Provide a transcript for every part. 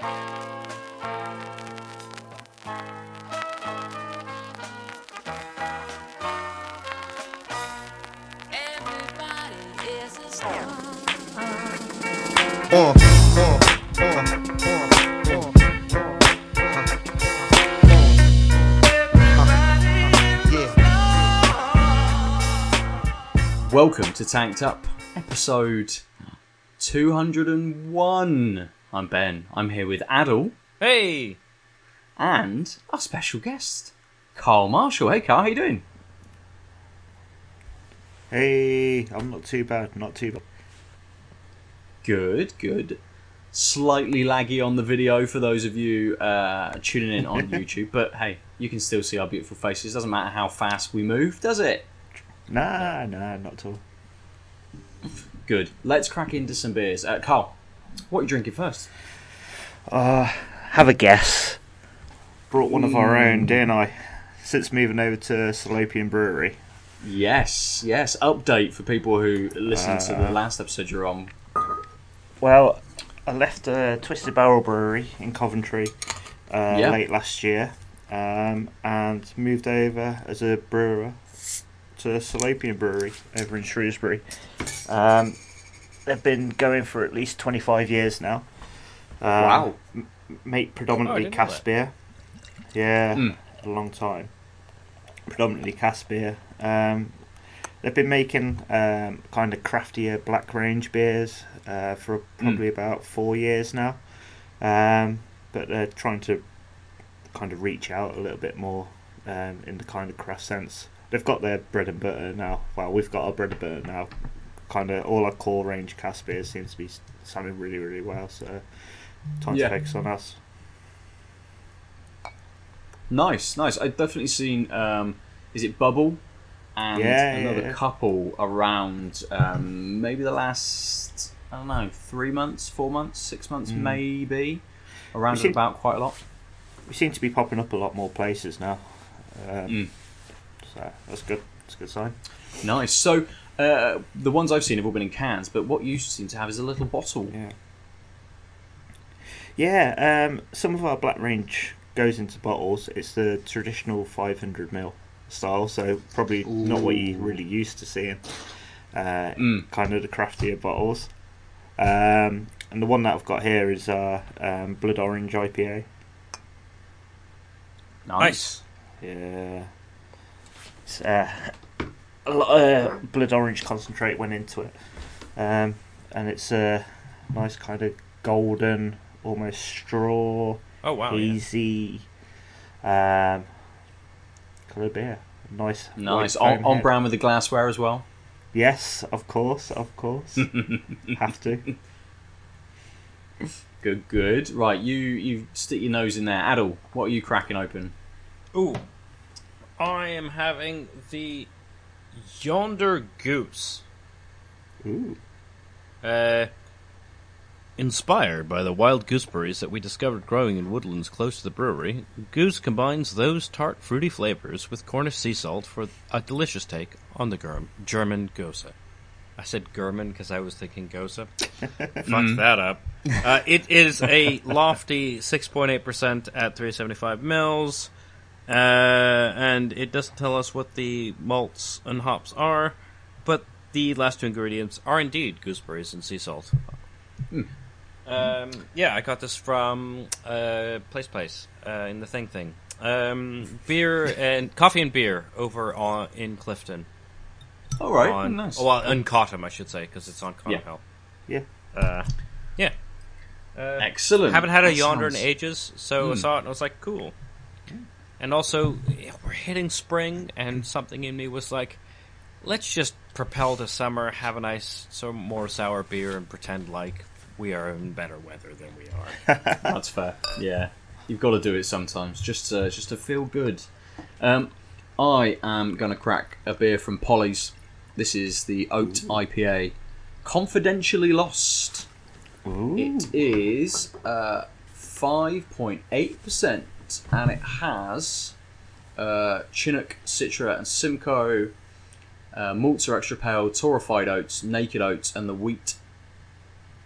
Uh, uh, uh, uh, Welcome to Tanked Up, episode 201. I'm Ben. I'm here with Aadil Hey! and our special guest, Carl Marshall. Hey, Carl, how you doing? Hey, I'm not too bad, not too bad. Good, good. Slightly laggy on the video for those of you uh, tuning in on YouTube, but hey, you can still see our beautiful faces. Doesn't matter how fast we move, does it? Nah, nah, not at all. Good. Let's crack into some beers. Uh, Carl, what are you drinking first? Uh, have a guess. Brought one of our own, didn't I? Since moving over to Salopian Brewery. Yes, yes. Update for people who listened to Uh. the last episode you're on. Well, I left uh, Twisted Barrel Brewery in Coventry uh, Yeah. late last year um, and moved over as a brewer to Salopian Brewery over in Shrewsbury. Um, they've been going for at least 25 years now. Um, Wow. m- Make Oh, predominantly didn't cask beer. Yeah, Mm. a long time. Predominantly cask beer. Um, they've been making um, kind of craftier black range beers uh, for probably about four years now. Um, but they're trying to kind of reach out a little bit more um, in the kind of craft sense. They've got their bread and butter now. Well, we've got our bread and butter now. Kind of all our core range cask beers seems to be sounding really, really well. So time Yeah. to focus on us. Nice, nice. I've definitely seen. Um, is it Bubble? And Yeah, another yeah. couple around um, maybe the last I don't know three months, four months, six months, Mm. maybe around You see- and about quite a lot. We seem to be popping up a lot more places now. Um, Mm. So that's good. That's a good sign. Nice. So uh, the ones I've seen have all been in cans, but what you seem to have is a little bottle. Yeah. Yeah, um, some of our Black Range goes into bottles. It's the traditional 500 ml style, so probably not what you're really used to seeing. Uh, Mm. Kind of the craftier bottles. Um, and the one that I've got here is our um, Blood Orange IPA. Nice. Yeah. It's, uh, a lot of blood orange concentrate went into it. Um, and it's a nice kind of golden, almost straw, Oh, wow. yeah. hazy um, coloured beer. Nice. Nice. On, foam on head. brand with the glassware as well. Yes, of course, of course. Have to. Good, good. Right, you you stick your nose in there. Aadil, what are you cracking open? Ooh. I am having the Yonder Goose. Ooh. Uh, inspired by the wild gooseberries that we discovered growing in woodlands close to the brewery, Goose combines those tart, fruity flavors with Cornish sea salt for a delicious take on the Germ- German Gose. I said German because I was thinking Gose. Fucked that up. Uh, it is a lofty 6.8% at 375 mils. Uh, and it doesn't tell us what the malts and hops are, but the last two ingredients are indeed gooseberries and sea salt. Um, yeah, I got this from uh, Place Place uh, in the Thing Thing. Um, beer and coffee and beer over on, in Clifton. All right, on, nice. oh, well, in Cotham, I should say, because it's on Yeah. Connell. Yeah. Uh, yeah. Uh, Excellent. haven't had a That yonder in ages, so I Hmm. saw it and I was like, cool. And also, we're hitting spring, and something in me was like, let's just propel to summer, have a nice, some more sour beer, and pretend like we are in better weather than we are. That's fair. Yeah, you've got to do it sometimes, just to, just to feel good. Um, I am gonna crack a beer from Polly's. This is the Oat IPA, confidentially lost. Ooh. It is uh, five point eight percent, and it has uh, Chinook, Citra, and Simcoe. Uh, malts are extra pale, torrefied oats, naked oats, and the wheat.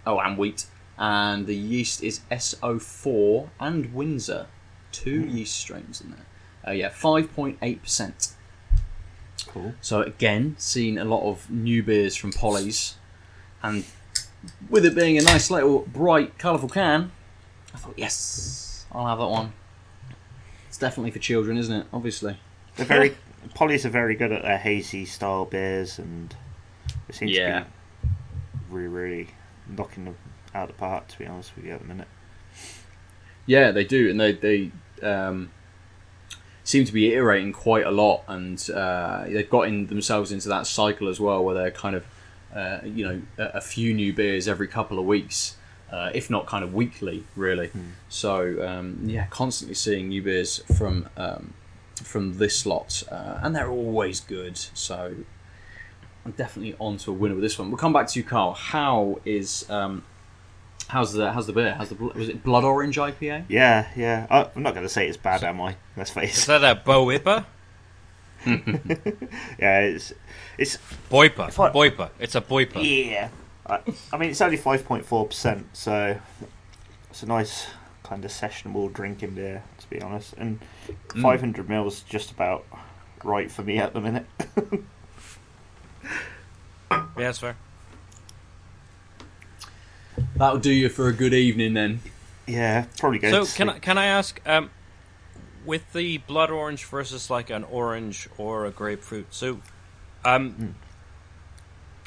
Oh, and wheat. and the yeast is SO4 and Windsor. Two yeast strains in there. Uh, yeah, 5.8%. Cool. So again, seen a lot of new beers from Polly's, and with it being a nice little bright, colourful can, I thought, yes, I'll have that one. It's definitely for children, isn't it? Obviously. They're very Polly's are very good at their hazy style beers, and it seems Yeah. to be really, really knocking them out of the park. To be honest with you, at the minute. Yeah, they do, and they they um, seem to be iterating quite a lot, and uh, they've gotten themselves into that cycle as well, where they're kind of uh, you know a, a few new beers every couple of weeks, uh, if not kind of weekly, really. So um, yeah, constantly seeing new beers from um, from this lot, uh, and they're always good. So I'm definitely on to a winner with this one. We'll come back to you, Carl. How is um, how's the how's the beer? How's the was it blood orange IPA? Yeah, yeah. I, I'm not going to say it's bad, am I? Let's Is face it. that a Boipa? Yeah, it's it's Boipa. If I- Boipa. It's a Boipa. yeah. I, I mean, it's only five point four percent, so it's a nice kind of sessionable drinking beer, to be honest. And five hundred mils is just about right for me at the minute. Yeah, that's fair. That'll do you for a good evening then. yeah, probably go. So can I can I ask, um, with the blood orange versus like an orange or a grapefruit? So, um,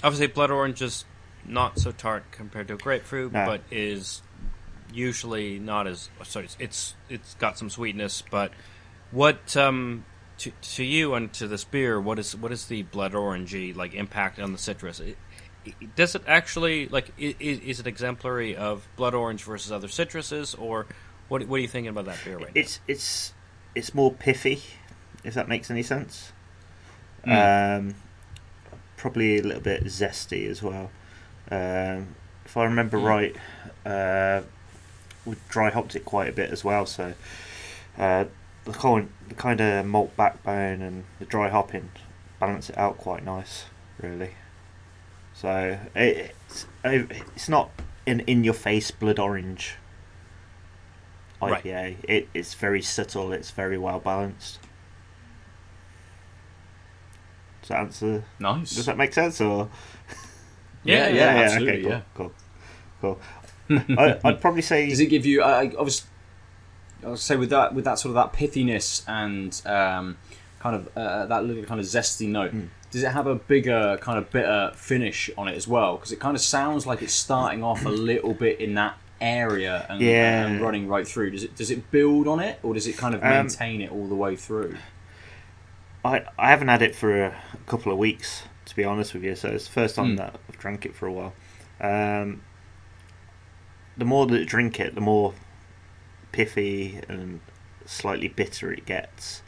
obviously blood orange is not so tart compared to a grapefruit, No. but is usually not as sorry. It's, it's got some sweetness, but what um to to you and to this beer, what is what is the blood orangey like impact on the citrus? It, it- does it actually like i- i- is it exemplary of blood orange versus other citruses, or what? What are you thinking about that beer right It's it's it's more pithy, if that makes any sense. Hmm. Um, probably a little bit zesty as well. Um, if I remember Hmm. right, uh, we dry hopped it quite a bit as well. So uh, the kind the kind of malt backbone and the dry hopping balance it out quite nice, really. So it, it's it's not an in your face blood orange Right. IPA. It, it's very subtle. It's very well balanced. Does that answer? Nice. Does that make sense? Or Yeah, yeah, absolutely, okay, yeah. cool, cool. cool. I, I'd probably say Does it give you? I, I obviously, I would say with that with that sort of that pithiness and um, kind of uh, that little kind of zesty note. Hmm. Does it have a bigger kind of bitter finish on it as well? Because it kind of sounds like it's starting off a little bit in that area and, Yeah. and running right through. Does it does it build on it or does it kind of Um, maintain it all the way through? I I haven't had it for a, couple of weeks to be honest with you. So it's the first time Mm. that drank it for a while. Um, the more that I drink it, the more pithy and slightly bitter it gets.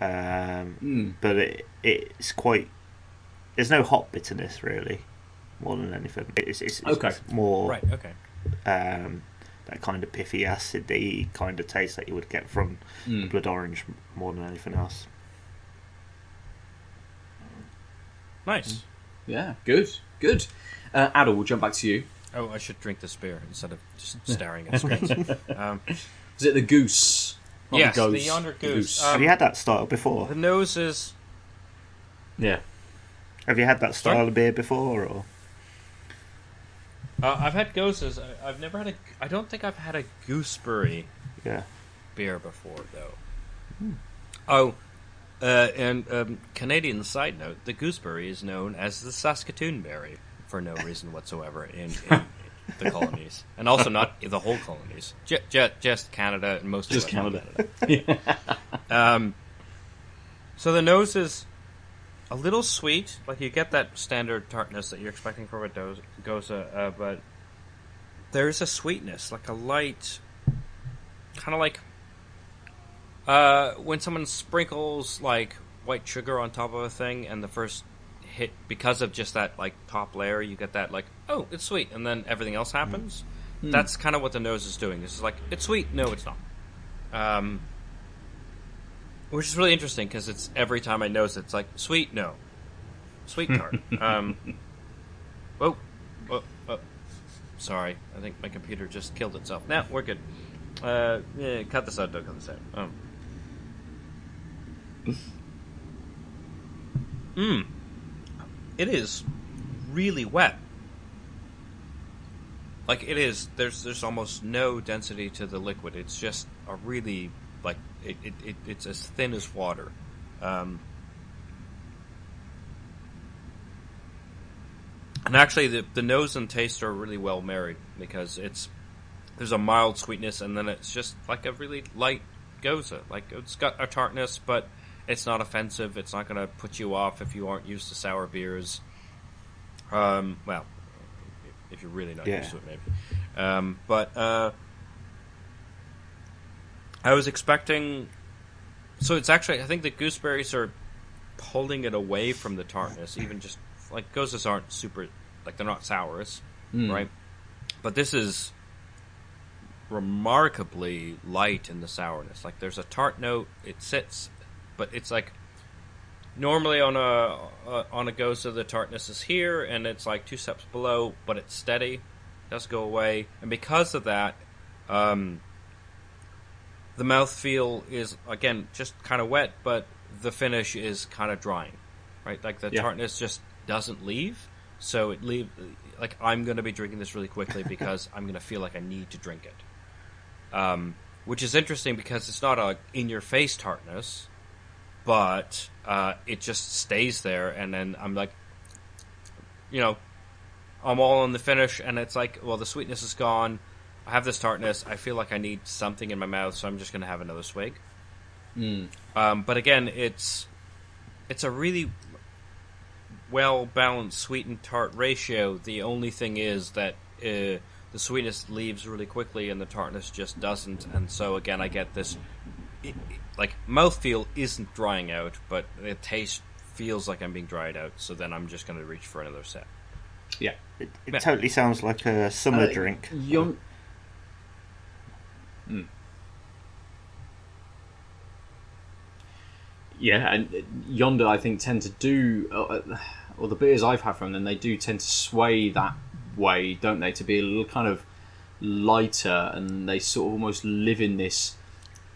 Um, Mm. but it it's quite. There's no hot bitterness really, more than anything. It's it's, it's Okay. more Right. Okay. um, that kind of pithy acidy kind of taste that you would get from Mm. blood orange more than anything else. Nice. Yeah, good, good. Uh, Aadil, we'll jump back to you. Oh, I should drink this beer instead of just staring at screens. um, Is it the goose? Not Yes, the, the ghost, Yonder the Goose. Have Um, you had that style before? the nose is yeah. Have you had that style Sorry? of beer before? Or Uh, I've had gooses. I, I've never had a. I don't think I've had a gooseberry yeah, beer before, though. Oh, uh, and um, Canadian side note: the gooseberry is known as the Saskatoon berry for no reason whatsoever in, in the colonies, and also not the whole colonies. J- j- just Canada and most Just of Western Canada. Um, so the nose is a little sweet, like you get that standard tartness that you're expecting from a do- Gose, uh, but there's a sweetness, like a light, kind of like uh, when someone sprinkles like white sugar on top of a thing, and the first hit because of just that like top layer, you get that like oh it's sweet, and then everything else happens. That's kind of what the nose is doing. This is like it's sweet, no, it's not. Um, which is really interesting because it's every time I nose it, it's like sweet, no, sweet tart. um, oh, oh, oh. Sorry, I think my computer just killed itself. Now we're good. Uh, yeah, cut this out. Don't cut this out. Oh. Mmm. It is really wet. Like it is. There's there's almost no density to the liquid. It's just a really like it, it, it it's as thin as water. Um, and actually, the the nose and taste are really well married because it's there's a mild sweetness and then it's just like a really light Gose. Like it's got a tartness, but it's not offensive. It's not going to put you off if you aren't used to sour beers. Um, well, if you're really not Yeah. used to it, maybe. Um, but uh, I was expecting. So it's actually, I think the gooseberries are pulling it away from the tartness. Even just like Goses aren't super, like they're not sours, right? But this is remarkably light in the sourness. Like there's a tart note. It sits, but it's like normally on a uh, on a Gose the tartness is here and it's like two steps below, but it's steady. Does go away, and because of that, um, the mouthfeel is again just kind of wet, but the finish is kind of drying, right? Like the Yeah. tartness just doesn't leave, so it leave like I'm going to be drinking this really quickly because I'm going to feel like I need to drink it. Um, which is interesting because it's not a in your face tartness, but uh, it just stays there, and then I'm like, you know, I'm all in the finish, and it's like, well, the sweetness is gone. I have this tartness. I feel like I need something in my mouth, so I'm just going to have another swig. Um, but again, it's it's a really well balanced sweet and tart ratio. The only thing is that uh, the sweetness leaves really quickly, and the tartness just doesn't. And so again, I get this it- like mouthfeel isn't drying out, but the taste feels like I'm being dried out. So then I'm just going to reach for another sip. Yeah. It, it Yeah. totally sounds like a summer Uh, drink. Yon- Mm. Yeah, and uh, Yonder, I think, tend to do, uh, uh, or the beers I've had from them, they do tend to sway that way, don't they? To be a little kind of lighter, and they sort of almost live in this,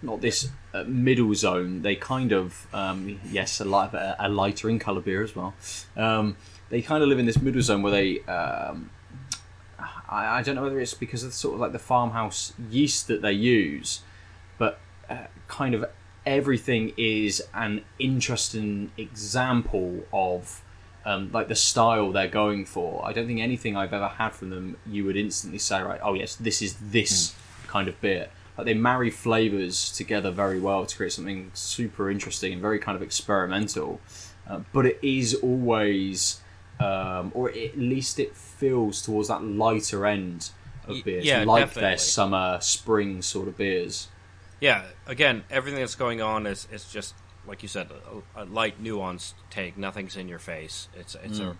not this uh, middle zone. They kind of, um, yes, a, light, a lighter in colour beer as well. Um, they kind of live in this middle zone where they um, I, I don't know whether it's because of sort of like the farmhouse yeast that they use, but uh, kind of everything is an interesting example of um, like the style they're going for. I don't think anything I've ever had from them you would instantly say, right, oh yes, this is this kind of beer. Like they marry flavors together very well to create something super interesting and very kind of experimental. Uh, but it is always, um, or at least it feels towards that lighter end of beers, yeah, like definitely. their summer, spring sort of beers. Yeah, again, everything that's going on is, is just like you said, a, a light, nuanced take. Nothing's in your face. It's it's a.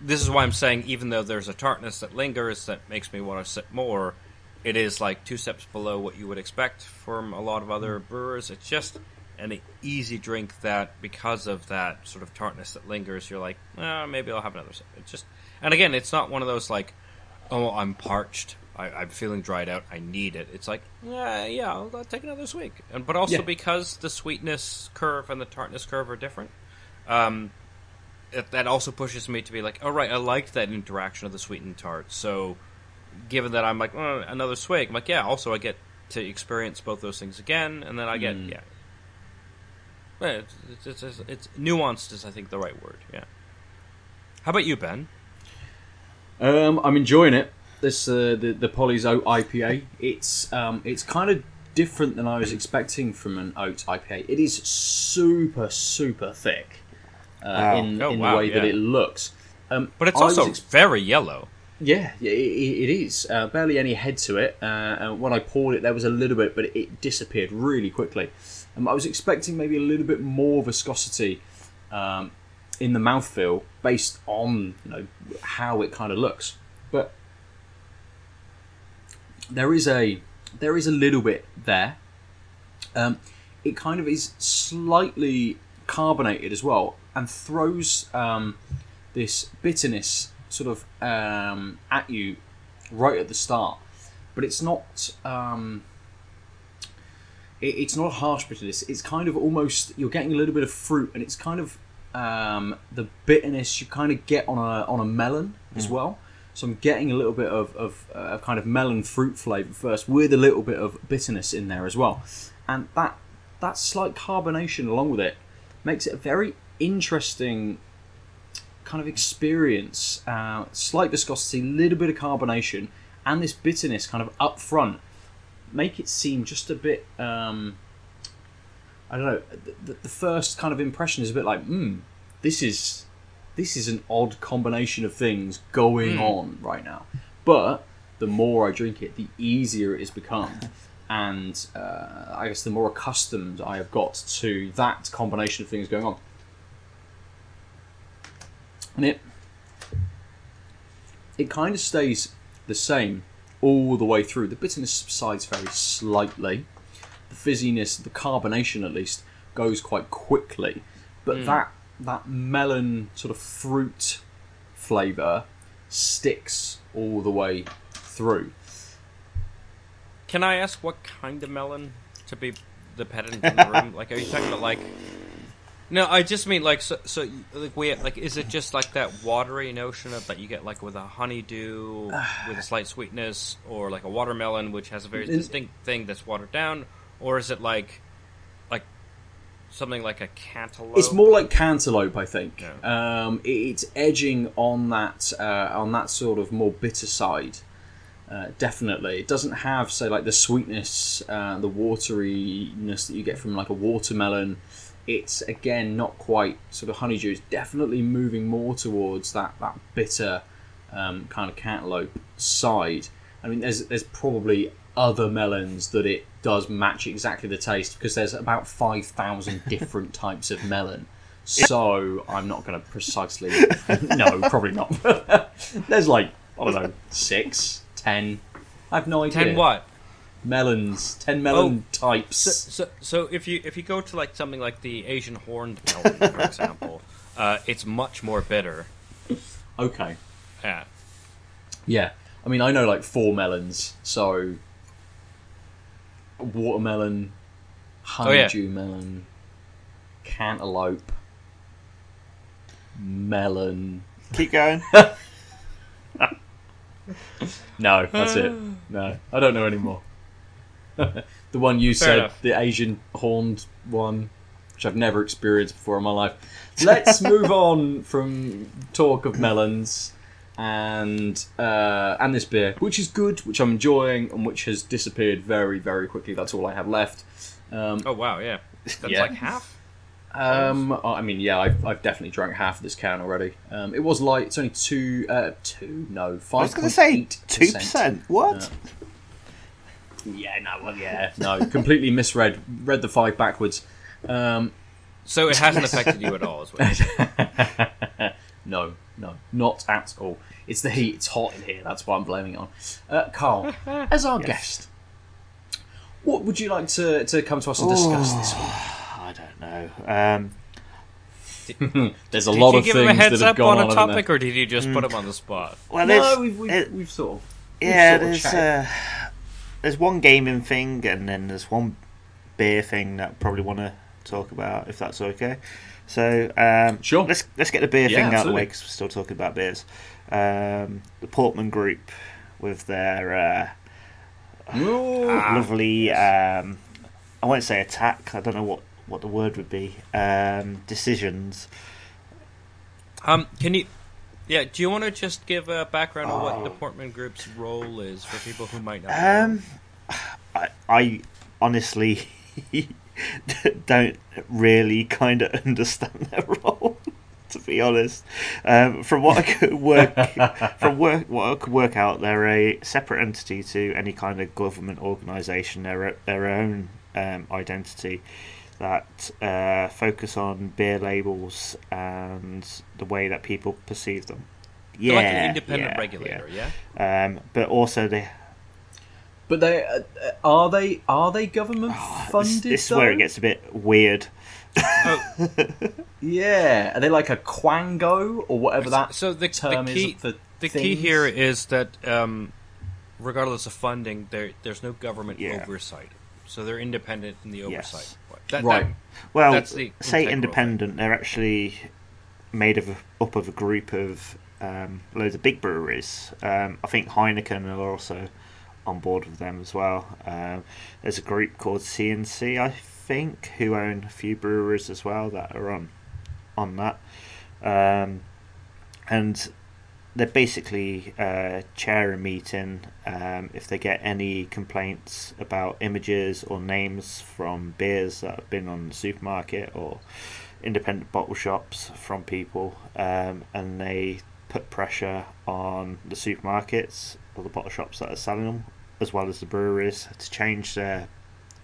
This is why I'm saying, even though there's a tartness that lingers that makes me want to sip more, it is like two steps below what you would expect from a lot of other brewers. It's just an easy drink that, because of that sort of tartness that lingers, you're like, oh, maybe I'll have another sip. It's just, and again, it's not one of those like, oh, I'm parched. I, I'm feeling dried out. I need it. It's like, yeah, yeah, I'll, I'll take another swig. And but also Yeah. because the sweetness curve and the tartness curve are different, um, it, that also pushes me to be like, all right, I liked that interaction of the sweet and tart. So, given that I'm like oh, another swig, I'm like, yeah. Also, I get to experience both those things again, and then I get yeah. Yeah, It's, it's, it's, it's nuanced is I think the right word. Yeah. How about you, Ben? Um, I'm enjoying it. This uh, the the Polly's Oat IPA. It's um, it's kind of different than I was expecting from an oat IPA. It is super super thick uh, Wow. in, Oh, in wow, the way that it looks. Um, But it's I also ex- very yellow. Yeah, it, it is. Uh, barely any head to it. Uh, and when I poured it, there was a little bit, but it disappeared really quickly. Um, I was expecting maybe a little bit more viscosity um, in the mouthfeel based on you know how it kind of looks, but there is a there is a little bit there. Um, it kind of is slightly carbonated as well, and throws um, this bitterness sort of um, at you right at the start, but it's not. Um, it, it's not a harsh bitterness. It's kind of almost you're getting a little bit of fruit, and it's kind of um, the bitterness you kind of get on a on a melon as well. So I'm getting a little bit of of uh, kind of melon fruit flavour first, with a little bit of bitterness in there as well, and that that slight carbonation along with it makes it a very interesting kind of experience. Uh, slight viscosity, little bit of carbonation, and this bitterness kind of up front make it seem just a bit. Um, I don't know. The, the first kind of impression is a bit like, hmm, this is this is an odd combination of things going on right now. But the more I drink it, the easier it has become. And uh, I guess the more accustomed I have got to that combination of things going on. And it it kind of stays the same all the way through. The bitterness subsides very slightly. The fizziness, the carbonation at least, goes quite quickly. But hmm. that that melon sort of fruit flavour sticks all the way through. Can I ask what kind of melon to be the pedant in the room? Like, are you talking about like? No, I just mean like so. So like we like is it just like that watery notion of that you get like with a honeydew with a slight sweetness, or like a watermelon which has a very distinct thing that's watered down, or is it like like something like a cantaloupe? It's more like cantaloupe, I think. Yeah. Um, it- it's edging on that uh, on that sort of more bitter side. Uh, definitely, it doesn't have say like the sweetness, uh, the wateriness that you get from like a watermelon. It's again not quite sort of honeydew. It's definitely moving more towards that that bitter um, kind of cantaloupe side. I mean, there's there's probably other melons that it does match exactly the taste because there's about five thousand different types of melon. So I'm not going to precisely. no, probably not. there's like I don't know six, ten. I have no idea. ten what? Melons? Ten melon types. So, so, so if you if you go to like something like the Asian horned melon, for example, uh, it's much more bitter. okay. Yeah. Yeah, I mean, I know like four melons, so watermelon, Oh, yeah. honeydew melon, cantaloupe, melon. Keep going. No, that's it. No, I don't know anymore. the one you Fair said, enough. the Asian horned one, which I've never experienced before in my life. Let's move on from talk of melons and uh, and this beer, which is good, which I'm enjoying, and which has disappeared very, very quickly. That's all I have left. Um, Oh wow, yeah. That's Yeah. like half. um, I mean, yeah, I've, I've definitely drank half of this can already. Um, it was light. It's only two, uh, two, no, five. I was going to say two percent. What? Yeah, no, well, yeah, no, completely misread. Read the five backwards. Um, So it hasn't affected you at all, as well. no, no, not at all. It's the heat. It's hot in here. That's what I'm blaming it on. Uh, Carl, as our guest, what would you like to, to come to us and discuss this week? I don't know. Um, There's a Did lot you of give things him a heads that have up gone on a on in topic, or did you just put him on the spot? well, No, we've, we've, it- we've sort of. yeah, sort of there's chatted. There's one gaming thing, and then there's one beer thing that I probably want to talk about, if that's okay. So um, Sure. let's let's get the beer Yeah, thing out of the way because we're still talking about beers. Um, the Portman Group with their uh, lovely. Um, I won't say attack. I don't know what, what the word would be. Um, decisions. Um, can you? Yeah, do you want to just give a background on what the Portman Group's role is for people who might not? know? Um, I, I honestly don't really kind of understand their role. To be honest, um, from what I could work from work what I could work out, they're a separate entity to any kind of government organisation. Their their own um, identity that uh, focus on beer labels and the way that people perceive them. They're Yeah, like an independent yeah, regulator, yeah. yeah. Um, but also they but they uh, uh, are they are they government This, funded? this is where it gets a bit weird. Oh, Yeah, are they like a quango or whatever that so the, the term key is for the key here is that um, regardless of funding, there there's no government Yeah. oversight, so they're independent in the Yes. That- Right. that- Well, That's the say independent, they're actually made of a, up of a group of um, loads of big breweries. Um, I think Heineken are also on board with them as well. Um, there's a group called CNC, I think, who own a few breweries as well that are on on that. Um, and they basically uh, chair a meeting um, if they get any complaints about images or names from beers that have been on the supermarket or independent bottle shops from people, um, and they put pressure on the supermarkets or the bottle shops that are selling them, as well as the breweries, to change their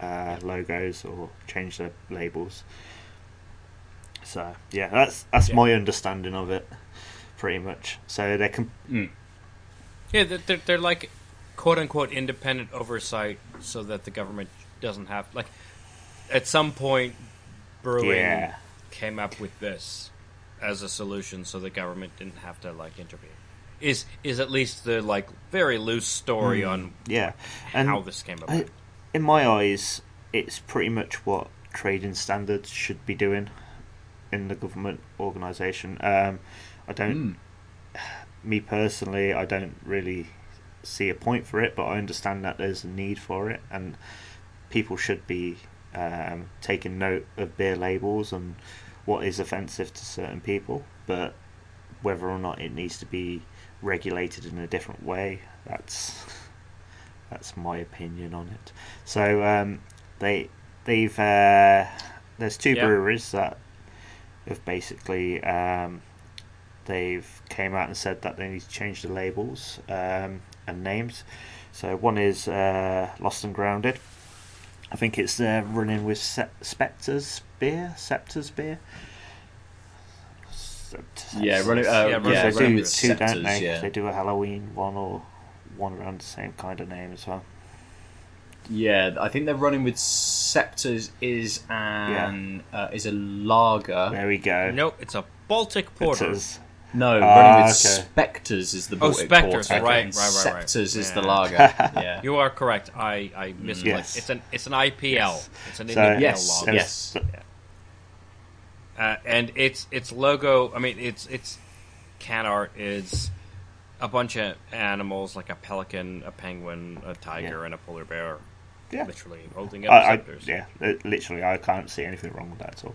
uh, logos or change their labels. So yeah, that's that's Yeah. my understanding of it, pretty much. So they can Mm. Yeah, they're, they're, they're like quote unquote independent oversight so that the government doesn't have. Like, at some point, brewing Yeah. came up with this as a solution so the government didn't have to, like, intervene. Is is at least the like very loose story on yeah, and how this came about. I- in my eyes, it's pretty much what trading standards should be doing in the government organisation. Um, I don't, Mm. me personally, I don't really see a point for it, but I understand that there's a need for it, and people should be um, taking note of beer labels and what is offensive to certain people, but whether or not it needs to be regulated in a different way, that's that's my opinion on it. So um, they they've uh, there's two Yeah. breweries that have basically um, they've came out and said that they need to change the labels um, and names. So one is uh, Lost and Grounded. I think it's uh, running with Se- Spectres beer, Scepters beer. Yeah, running. Uh, Yeah, yeah, running they with running do with two, don't scepters, they? Yeah. They do a Halloween one or one around the same kind of name as well. Yeah, I think they're running with Scepters is an uh, is a lager. There we go. nope, it's a Baltic Porter. Scepters. No, Ah, running with okay. Spectres is the Oh, Spectres, Porter, right, right, right, right. Scepters is the Yeah. lager. Yeah. You are correct. I I missed. Like, Yes. it's an it's an IPL. Yes. It's an So- Indian Yes, lager. yes. Uh, and its its logo. I mean, its its can art is a bunch of animals like a pelican, a penguin, a tiger, Yeah. and a polar bear, Yeah. literally holding up I, I, yeah, literally, I can't see anything wrong with that at all.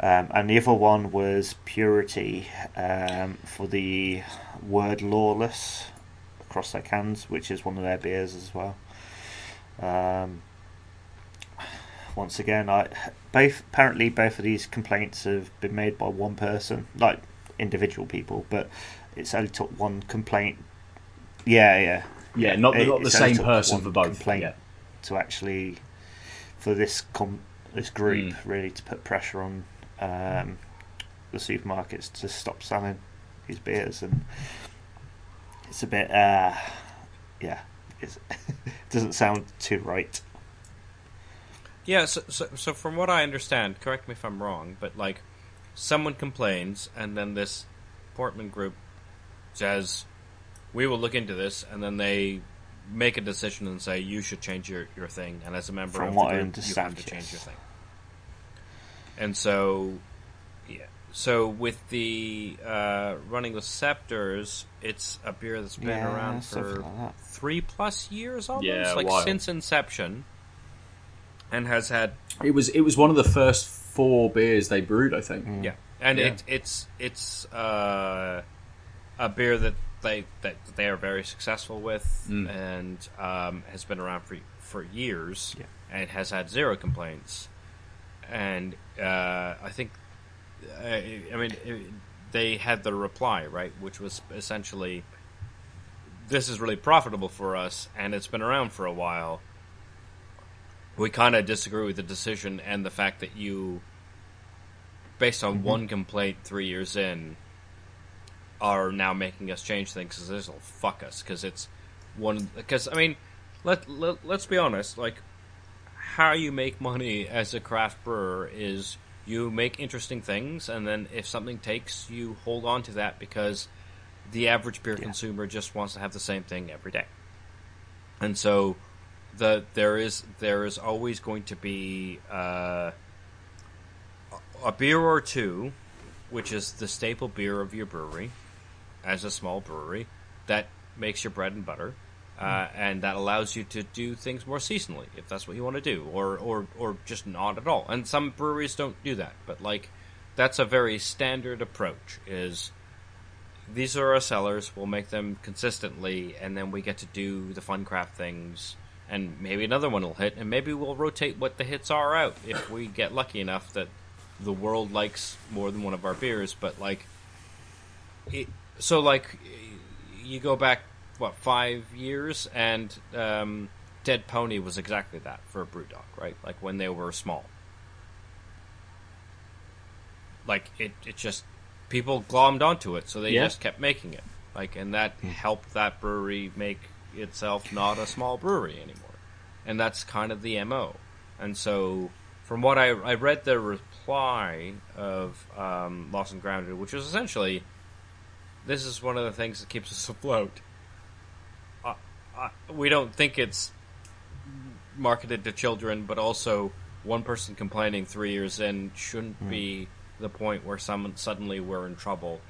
Um, and the other one was purity um, for the word lawless across their cans, which is one of their beers as well. Um, once again, I both apparently both of these complaints have been made by one person, like individual people, but it's only took one complaint. Yeah, yeah, Yeah, not the, It- not the same person for both. complaint Yeah. To actually for this com- this group Mm. really to put pressure on um, the supermarkets to stop selling these beers and it's a bit uh, yeah it doesn't sound too right Yeah, so, so so from what I understand, correct me if I'm wrong, but like someone complains and then this Portman group says we will look into this and then they make a decision and say you should change your, your thing and as a member From of what the I group you have to change yes. your thing. And so yeah. So with the uh, running with scepters, it's a beer that's been Yeah, around for like three plus years almost, Yeah, like while. since inception, and has had It was it was one of the first four beers they brewed, I think. Mm. yeah, and Yeah. it, it's it's uh, a beer that they that they are very successful with, Mm. and um, has been around for for years, Yeah. and has had zero complaints, and uh, I think, uh, I mean, it, they had the reply right, which was essentially, this is really profitable for us, and it's been around for a while. We kind of disagree with the decision and the fact that you, based on one complaint three years in, are now making us change things because this will fuck us because it's one because I mean let, let let's be honest like how you make money as a craft brewer is you make interesting things and then if something takes you hold on to that because the average beer consumer just wants to have the same thing every day. And so the there is there is always going to be uh, a beer or two, which is the staple beer of your brewery, as a small brewery that makes your bread and butter. Uh, and that allows you to do things more seasonally if that's what you want to do, or, or or just not at all. And some breweries don't do that, but like that's a very standard approach. Is these are our sellers, we'll make them consistently, and then we get to do the fun craft things, and maybe another one will hit, and maybe we'll rotate what the hits are out if we get lucky enough that the world likes more than one of our beers. But like, it, so like you go back what five years, and um, Dead Pony was exactly that for a BrewDog, right? Like when they were small. Like it, it just people glommed onto it, so they Yeah. just kept making it. Like, and that helped that brewery make itself not a small brewery anymore, and that's kind of the mo. And so, from what I I read the reply of um, Lost and Grounded, which was essentially, this is one of the things that keeps us afloat. Uh, uh, we don't think it's marketed to children, but also one person complaining three years in shouldn't be the point where someone suddenly we're in trouble.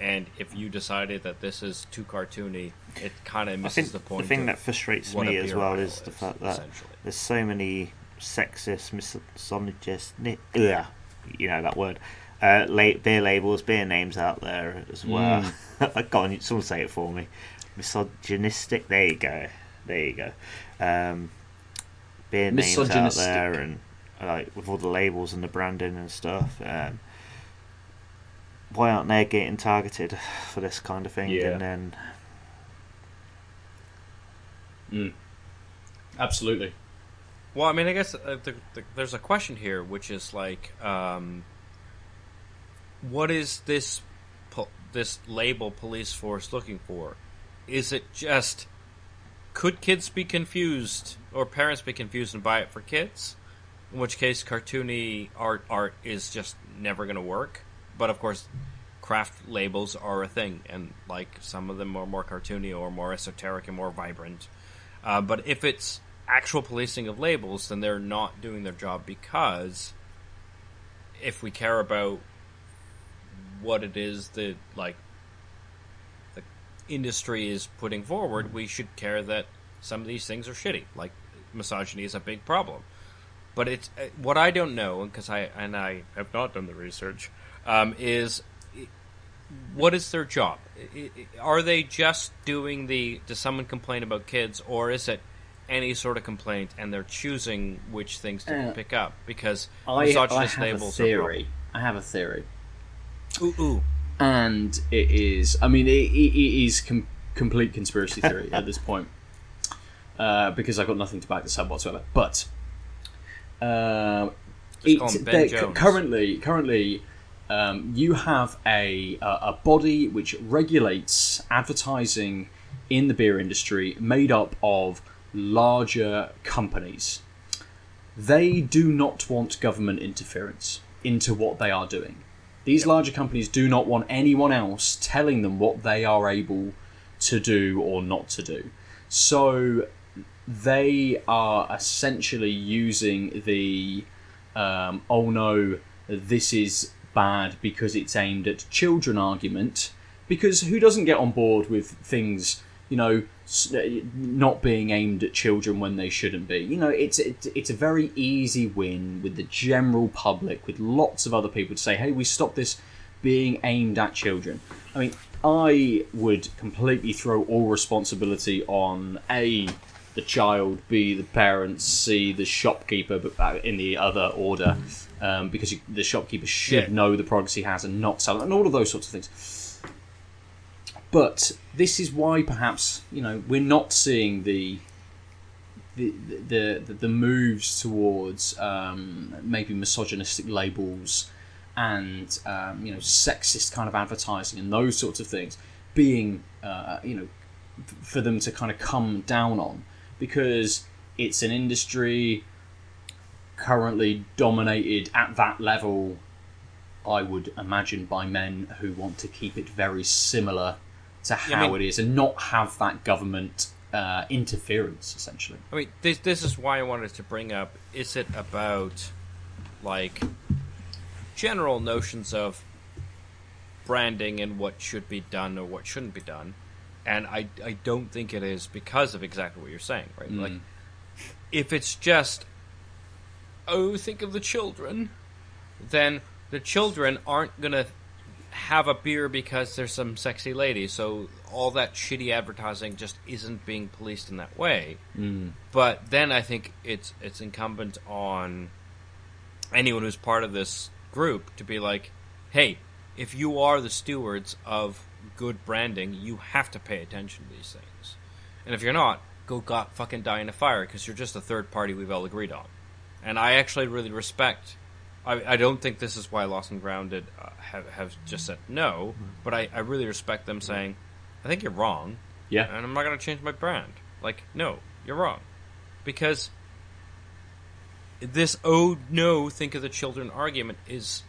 And if you decided that this is too cartoony, it kind of misses the point. the thing that frustrates me as well aisle is the fact that there's so many sexist, misogynist, yeah, you know that word, uh, la- beer labels, beer names out there as well. Mm. Go on, someone say it for me. Misogynistic. There you go. There you go. Um, beer names out there, and like with all the labels and the branding and stuff. Um, why aren't they getting targeted for this kind of thing? Yeah. And then Mm. Absolutely. Well, I mean, I guess uh, the, the, there's a question here, which is like, um, what is this po- this label police force looking for? Is it just could kids be confused or parents be confused and buy it for kids? In which case, cartoony art art is just never going to work. But of course, craft labels are a thing, and like some of them are more cartoony or more esoteric and more vibrant. Uh, but if it's actual policing of labels, then they're not doing their job because if we care about what it is that like the industry is putting forward, we should care that some of these things are shitty. Like misogyny is a big problem. But it's uh, what I don't know because I and I have not done the research um, is what is their job? Are they just doing the? Does someone complain about kids, or is it any sort of complaint, and they're choosing which things to Uh, pick up? Because I, I have a theory. I have a theory. Ooh ooh. and it is. I mean, it, it, it is com- complete conspiracy theory at this point uh, because I've got nothing to back this up whatsoever. But uh, it- Ben there- Jones. currently, currently, um, you have a a a body which regulates advertising in the beer industry, made up of larger companies. They do not want government interference into what they are doing. These larger companies do not want anyone else telling them what they are able to do or not to do. So they are essentially using the um, oh no, this is bad because it's aimed at children argument. Because who doesn't get on board with things, you know, not being aimed at children when they shouldn't be? You know, it's it's, it's a very easy win with the general public, with lots of other people to say, hey, we stop this being aimed at children. I mean, I would completely throw all responsibility on a the child, b the parents, c the shopkeeper, but uh, in the other order, um, because you, the shopkeeper should Yeah. know the products he has and not sell it, and all of those sorts of things. But this is why perhaps you know we're not seeing the the the the, the moves towards um, maybe misogynistic labels and um, you know sexist kind of advertising and those sorts of things being uh, you know for them to kind of come down on. Because it's an industry currently dominated at that level I would imagine by men who want to keep it very similar to Yeah, I how mean- it is and not have that government uh, interference, essentially. I mean, this this is why I wanted to bring up: is it about like general notions of branding and what should be done or what shouldn't be done? And I I don't think it is because of exactly what you're saying, right? Like, if it's just oh, think of the children, then the children aren't gonna have a beer because there's some sexy lady. So all that shitty advertising just isn't being policed in that way. Mm. But then I think it's it's incumbent on anyone who's part of this group to be like, hey, if you are the stewards of good branding, you have to pay attention to these things. And if you're not, go got fucking die in a fire because you're just a third party we've all agreed on. And I actually really respect. I, I don't think this is why Lost and Grounded uh, have have just said no, but I, I really respect them saying, I think you're wrong, Yeah. and I'm not going to change my brand. Like, no, you're wrong. Because this oh no, think of the children argument is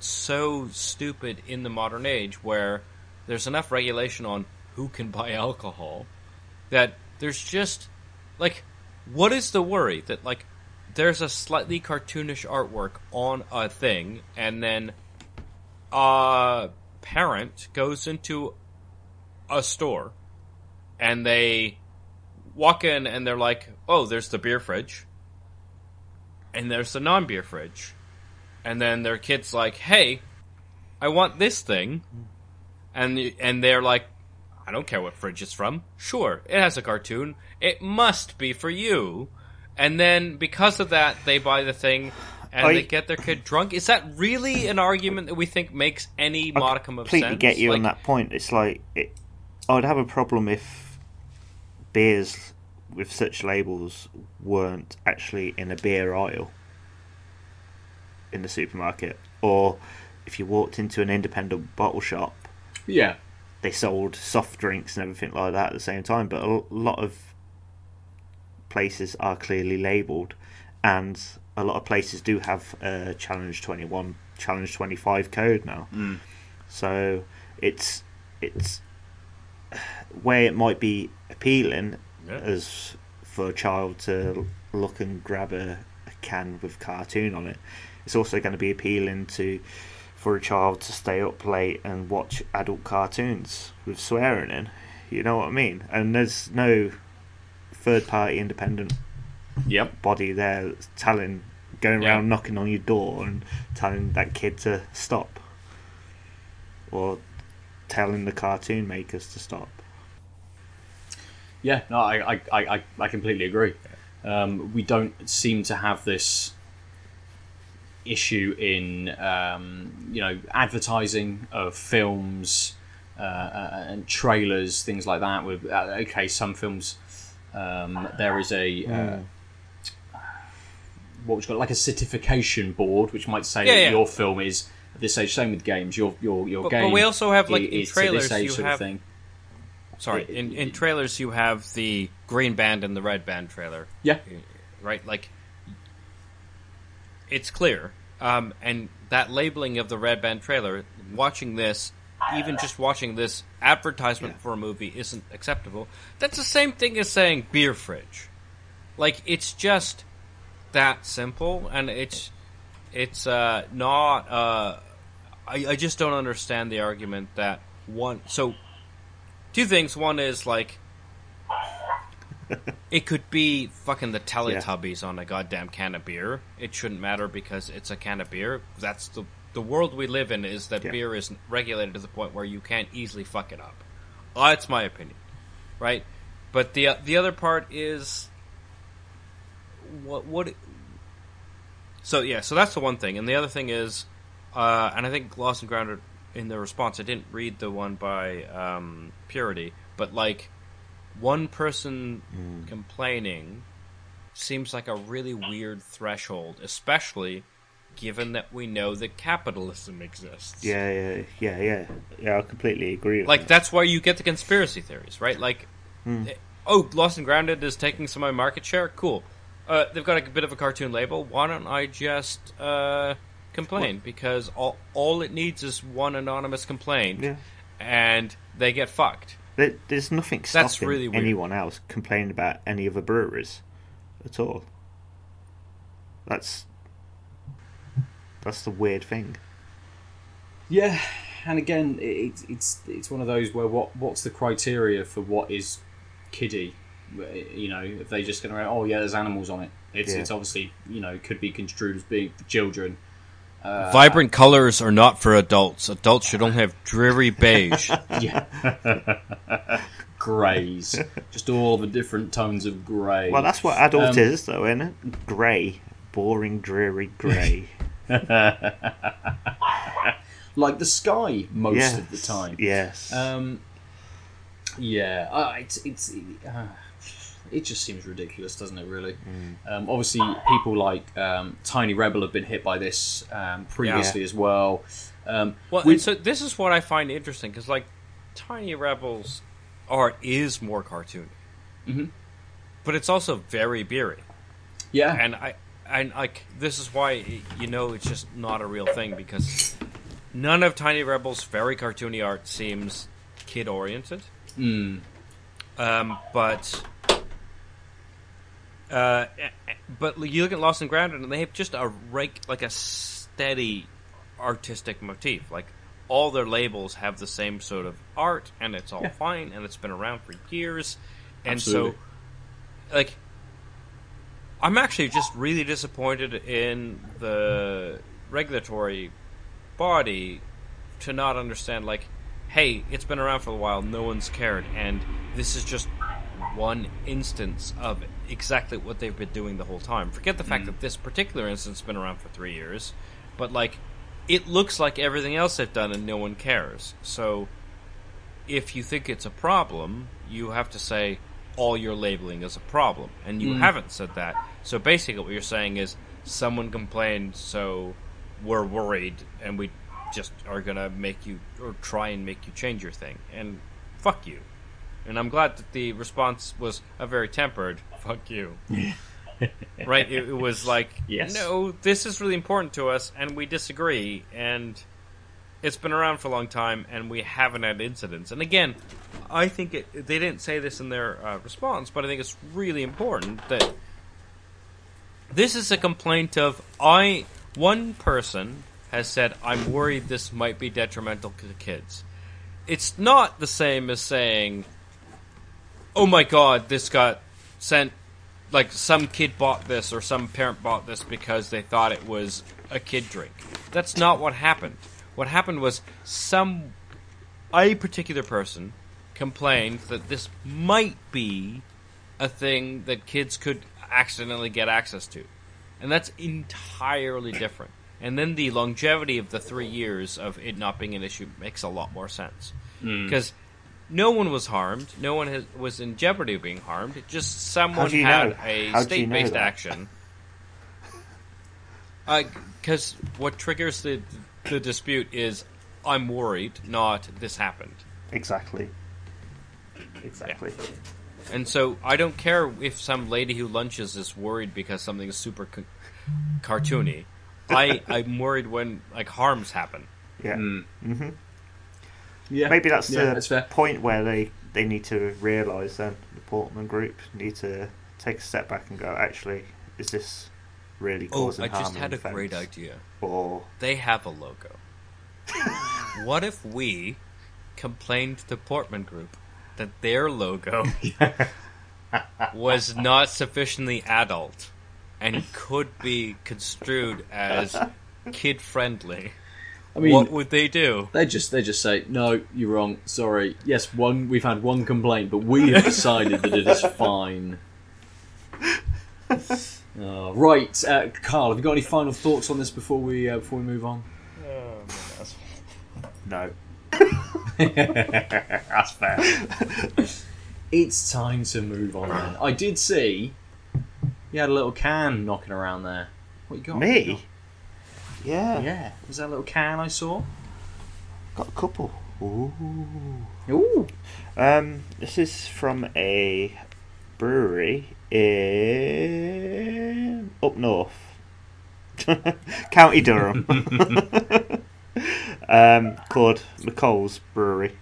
so stupid in the modern age where there's enough regulation on who can buy alcohol that there's just like what is the worry that like there's a slightly cartoonish artwork on a thing and then a parent goes into a store and they walk in and they're like, "Oh, there's the beer fridge." And there's the non-beer fridge. And then their kid's like, "Hey, I want this thing." And and they're like, "I don't care what fridge it's from. Sure, it has a cartoon. It must be for you." And then because of that, they buy the thing and I- they get their kid drunk. Is that really an argument that we think makes any modicum of sense? completely sense? get you on that point. It's like it, I'd have a problem if beers with such labels weren't actually in a beer aisle in the supermarket, or if you walked into an independent bottle shop, Yeah. they sold soft drinks and everything like that at the same time. But a lot of places are clearly labelled, and a lot of places do have a Challenge Twenty One, Challenge Twenty Five code now. Mm. So it's it's where it might be appealing Yeah. as for a child to look and grab a, a can with cartoon on it. It's also going to be appealing to for a child to stay up late and watch adult cartoons with swearing in. You know what I mean? And there's no third party independent Yep. body there telling going around knocking on your door and telling that kid to stop or telling the cartoon makers to stop Yeah, no, I, I, I, I- completely agree. Um, we don't seem to have this issue in um, you know advertising of films uh, uh, and trailers, things like that. With uh, okay, some films um, there is a uh, what would you call it, like a certification board, which might say Yeah, that yeah. your film is at this age. Same with games. Your your your But- game. but we also have, like, i- in is this trailers, age you sort of have- thing. Sorry, in, in trailers you have the green band and the red band trailer, Yeah. right? Like, it's clear. Um, and that labeling of the red band trailer, watching this, even just watching this advertisement for a movie isn't acceptable. That's the same thing as saying beer fridge. Like, it's just that simple, and it's it's uh, not. Uh, I, I just don't understand the argument that one. So, two things. One is like. It could be fucking the Teletubbies on a goddamn can of beer. It shouldn't matter because it's a can of beer. That's the the world we live in is that Yeah. beer is regulated to the point where you can't easily fuck it up. Uh, that's my opinion, right? But the the other part is what what. So yeah, so that's the one thing, and the other thing is, uh, and I think Lost and Grounded in the response, I didn't read the one by um, Purity, but like one person complaining seems like a really weird threshold, especially given that we know that capitalism exists. yeah yeah yeah yeah yeah i completely agree with Like that. that's why you get the conspiracy theories, right? Like, eh, oh, Lost and Grounded is taking some of my market share. Cool. Uh, they've got a bit of a cartoon label. Why don't I just uh, complain? Because all all it needs is one anonymous complaint, Yeah. and they get fucked. There, there's nothing That's really weird. anyone else complaining about any other breweries at all. That's that's the weird thing. Yeah, and again, it, it's it's it's one of those where what what's the criteria for what is kiddie? You know, if they just going to oh yeah, there's animals on it. It's Yeah. it's obviously you know could be construed as being for children. Uh, Vibrant colors are not for adults. Adults should only have dreary beige. yeah, greys, just all the different tones of grey. Well, that's what adult Um, is, though, isn't it? Grey, boring, dreary grey. like the sky most yes. of the time. Yes. Um, yeah, uh, it's it's uh, it just seems ridiculous, doesn't it? Really. Um, obviously, people like um, Tiny Rebel have been hit by this um, previously as well. Um, Well, we- and so this is what I find interesting because, like, Tiny Rebels art is more cartoony, Mhm. but it's also very beery, yeah, and I and like this is why you know it's just not a real thing because none of Tiny Rebels' very cartoony art seems kid oriented. Mm. Um, but uh, but you look at Lost and Grounded, and they have just a reg- like a steady artistic motif. Like all their labels have the same sort of art, and it's all Yeah. fine, and it's been around for years. And Absolutely. so, like, I'm actually just really disappointed in the regulatory body to not understand like hey it's been around for a while no one's cared and this is just one instance of exactly what they've been doing the whole time. Forget the fact mm. that this particular instance has been around for three years but like it looks like everything else they've done and no one cares. So if you think it's a problem you have to say all your labeling is a problem and you mm. haven't said that. So basically what you're saying is someone complained so we're worried and we just are gonna make you or try and make you change your thing and fuck you. And i'm glad that the response was a very tempered fuck you. Right? It, it was like Yes. no this is really important to us and we disagree and it's been around for a long time and we haven't had incidents and again i think it, they didn't say this in their uh, response but i think it's really important that this is a complaint of I one person has said I'm worried this might be detrimental to kids. It's not the same as saying oh my god this got sent like some kid bought this or some parent bought this because they thought it was a kid drink. That's not what happened. What happened was some a particular person complained that this might be a thing that kids could accidentally get access to. And that's entirely different. And then the longevity of the three years of it not being an issue makes a lot more sense. Hmm. Because no one was harmed, no one has, was in jeopardy of being harmed, just someone had know? a How do you know state based action. Uh, because what triggers the, the dispute is I'm worried, not this happened. exactly. Exactly. And so I don't care if some lady who lunches is worried because something is super c- cartoony. I I'm worried when like harms happen. Yeah. Mm. yeah, Maybe that's yeah, the that's point where they, they need to realise then the Portman group need to take a step back and go, actually, is this really Oh, causing I harm just had a and great idea. Or They have a logo. what if we complained to Portman Group that their logo was not sufficiently adult and could be construed as kid friendly? I mean, what would they do? they just they just say no, you're wrong. Sorry. Yes, one we've had one complaint, but we have decided that it is fine. Uh, right, uh, Carl, have you got any final thoughts on this before we uh, before we move on? no. That's fair. it's time to move on then. I did see you had a little can knocking around there. What you got? Me? Yeah. Yeah. Was that a little can I saw? Got a couple. Ooh. Ooh. Um, this is from a brewery in up north, County Durham, um, called McColl's Brewery.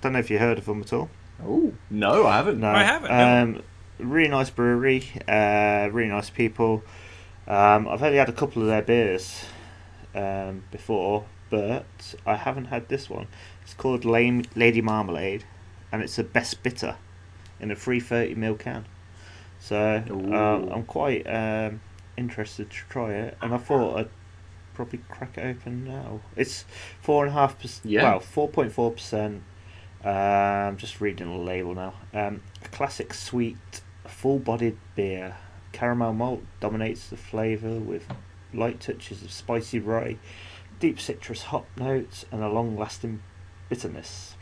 don't know if you heard of them at all. Oh no, I haven't. No, I haven't, no. Um, really nice brewery, uh, really nice people. Um, I've only had a couple of their beers um, before, but I haven't had this one. It's called Lame Lady Marmalade, and it's a best bitter in a 330 ml can. So um, I'm quite um, interested to try it, and I thought I'd probably crack it open now. It's four and a half percent. Yeah. Well, four point four percent. I'm just reading the label now. Um, a classic sweet, full-bodied beer. Caramel malt dominates the flavour with light touches of spicy rye, deep citrus hop notes, and a long-lasting bitterness.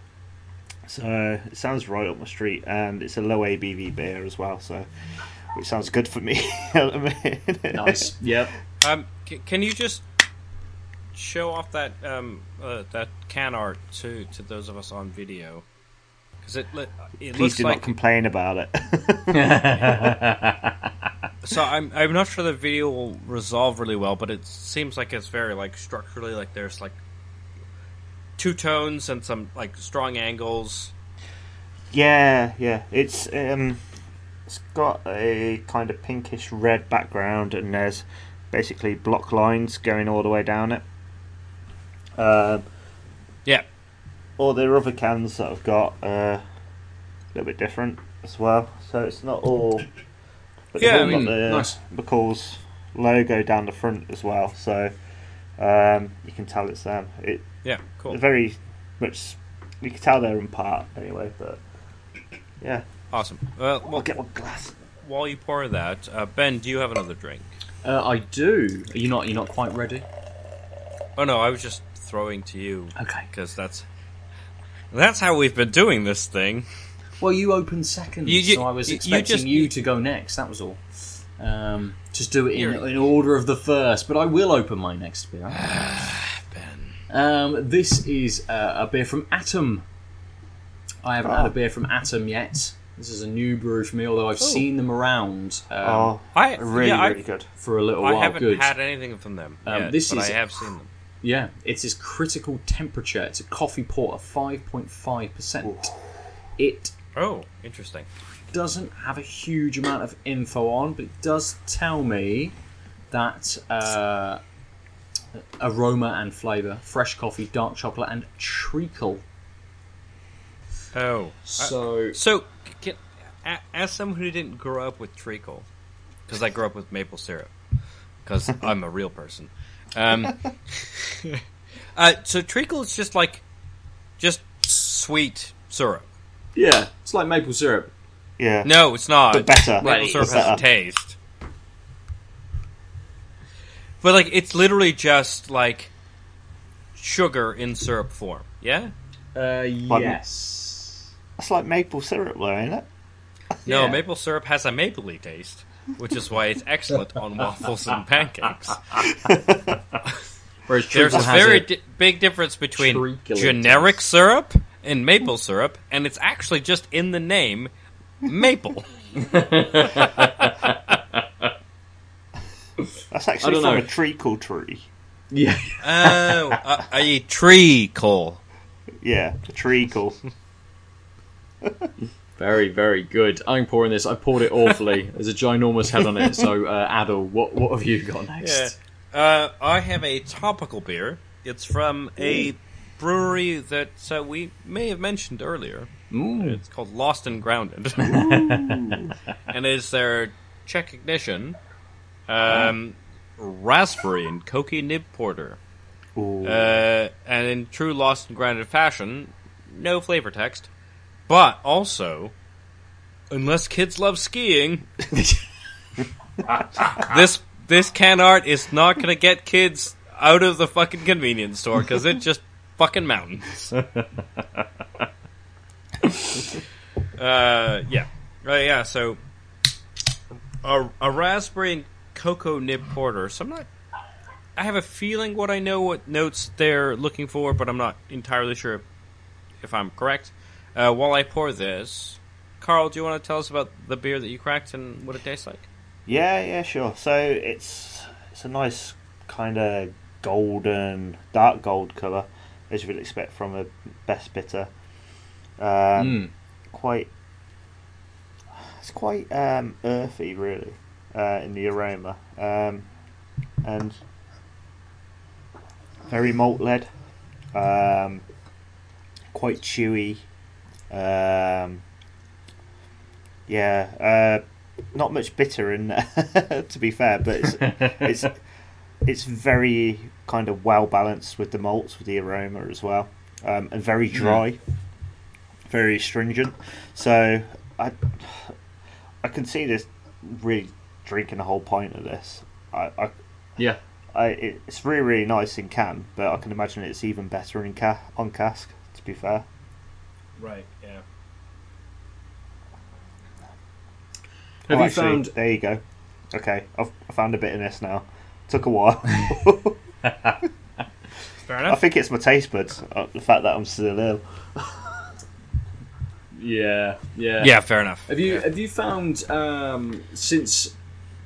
So it sounds right up my street, and it's a low ABV beer as well. So, which sounds good for me. at the minute. Nice. Yep. Um, c- can you just show off that um uh, that can art to to those of us on video? Because it li- it Please looks do like not complain about it. so. I'm I'm not sure the video will resolve really well, but it seems like it's very like structurally like there's like two tones and some like strong angles. Yeah, yeah. It's um, it's got a kind of pinkish red background, and there's basically block lines going all the way down it. Um, Yeah, all the other cans that I've got uh, a little bit different as well, so it's not all. Yeah, I mean, the nice. McColl's logo down the front as well, so um, you can tell it's them. It yeah, cool, very much you can tell they're in part anyway, but yeah. awesome. Well, I'll get one glass. while you pour that, uh, Ben, do you have another drink? Uh, I do. Are you not? You're not quite ready. Oh no, I was just throwing to you Okay. because that's that's how we've been doing this thing. Well, you opened second, You- you- so I was you- you expecting you, to go next. That was all. Um, just do it in, in order of the first, but I will open my next beer. Ben. Um, this is uh, a beer from Atom. I haven't had Oh. a beer from Atom yet. This is a new brew for me, although I've Oh. seen them around um, Oh, I really, yeah, really I, good. for a little I while. I haven't Good. had anything from them Um, yet, this but is- I have seen them. Yeah, it's critical temperature. It's a coffee porter, five point five percent. It Oh, interesting. doesn't have a huge amount of info on, but it does tell me that uh, aroma and flavour, fresh coffee, dark chocolate, and treacle. Oh, So so can, as someone who didn't grow up with treacle, because I grew up with maple syrup, because I'm a real person. Um, uh, so treacle is just like just sweet syrup. yeah, it's like maple syrup. Yeah. No, it's not. But better. Maple Right, syrup has a better. taste. But like it's literally just like sugar in syrup form. Yeah? Uh, yes. That's like maple syrup, though, ain't it? No, Yeah. maple syrup has a mapley taste, which is why it's excellent on waffles and pancakes. Whereas There's a very a, di- big difference between generic taste. syrup and maple syrup, and it's actually just in the name maple. That's actually from know. a treacle tree. yeah. Oh, a, a treacle. Yeah, a treacle. Very, very good. I'm pouring this. I poured it awfully. There's a ginormous head on it. So, uh, Aadil, what what have you got next? Yeah. Uh, I have a topical beer. It's from a brewery that uh, we may have mentioned earlier. Mm. It's called Lost and Grounded. and it's their Czech ignition, um, raspberry and cocoa nib porter. Ooh. Uh, and in true Lost and Grounded fashion, no flavor text, but also, unless kids love skiing, this this can art is not going to get kids out of the fucking convenience store because it just fucking mountains. uh, yeah, uh, yeah. So a, a raspberry and cocoa nib porter. So I'm not. I have a feeling what I know what notes they're looking for, but I'm not entirely sure if I'm correct. Uh, while I pour this, Carl, do you want to tell us about the beer that you cracked and what it tastes like? Yeah, yeah, sure. So it's it's a nice kind of golden, dark gold colour, as you would expect from a best bitter. Um, Mm. Quite, it's quite um, earthy, really, uh, in the aroma, um, and very malt led. Um, quite chewy. Um, yeah, uh, not much bitter in there, to be fair, but it's it's it's very kind of well balanced with the malts, with the aroma as well, um, and very dry, very astringent. So I I can see this really drinking a whole pint of this. I, I Yeah. I, it's really really nice in can, but I can imagine it's even better in ca- on cask. To be fair, Right. Yeah. Have Oh, you actually, found? There you go. Okay, I've I found a bit in this now. Took a while. Fair enough. I think it's my taste buds. Uh, the fact that I'm still ill. Yeah, yeah, yeah. Fair enough. Have you Yeah. have you found um, since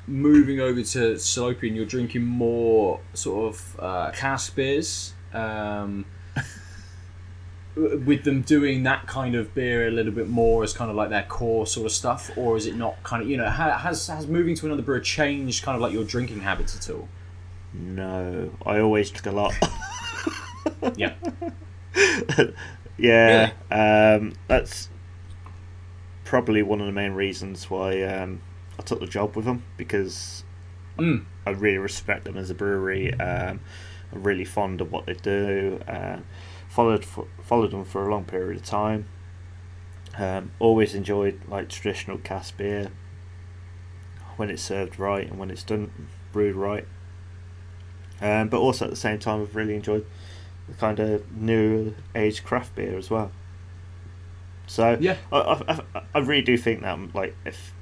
moving over to Salopian, you're drinking more sort of uh, cask beers? Um, with them doing that kind of beer a little bit more as kind of like their core sort of stuff, or is it not kind of you know has has moving to another brewer changed kind of like your drinking habits at all? No, I always drink a lot. Yeah, yeah, um, that's probably one of the main reasons why um, I took the job with them because Mm. I really respect them as a brewery. Um, I'm really fond of what they do. Uh, followed for, followed them for a long period of time. Um, always enjoyed like traditional cask beer when it's served right and when it's done brewed right. Um, but also at the same time, I've really enjoyed the kind of new age craft beer as well. So yeah, I, I, I- I really do think that like if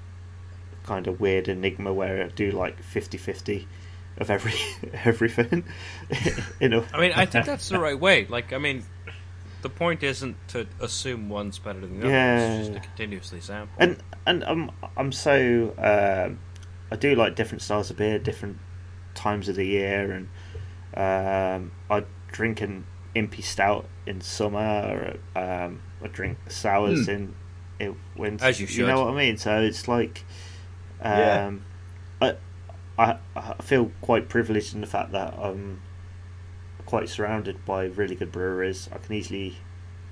kind of weird enigma where I do like 50-50 of every everything in a I mean, I think that's the right way. Like, I mean, the point isn't to assume one's better than the other. It's just to continuously sample. and and I'm I'm so um, I do like different styles of beer, different times of the year, and um, I drink an impy stout in summer. Or, um, I drink sours Hmm. in in winter. As you should. You know what I mean? So it's like, Yeah. um, I, I I feel quite privileged in the fact that I'm quite surrounded by really good breweries. I can easily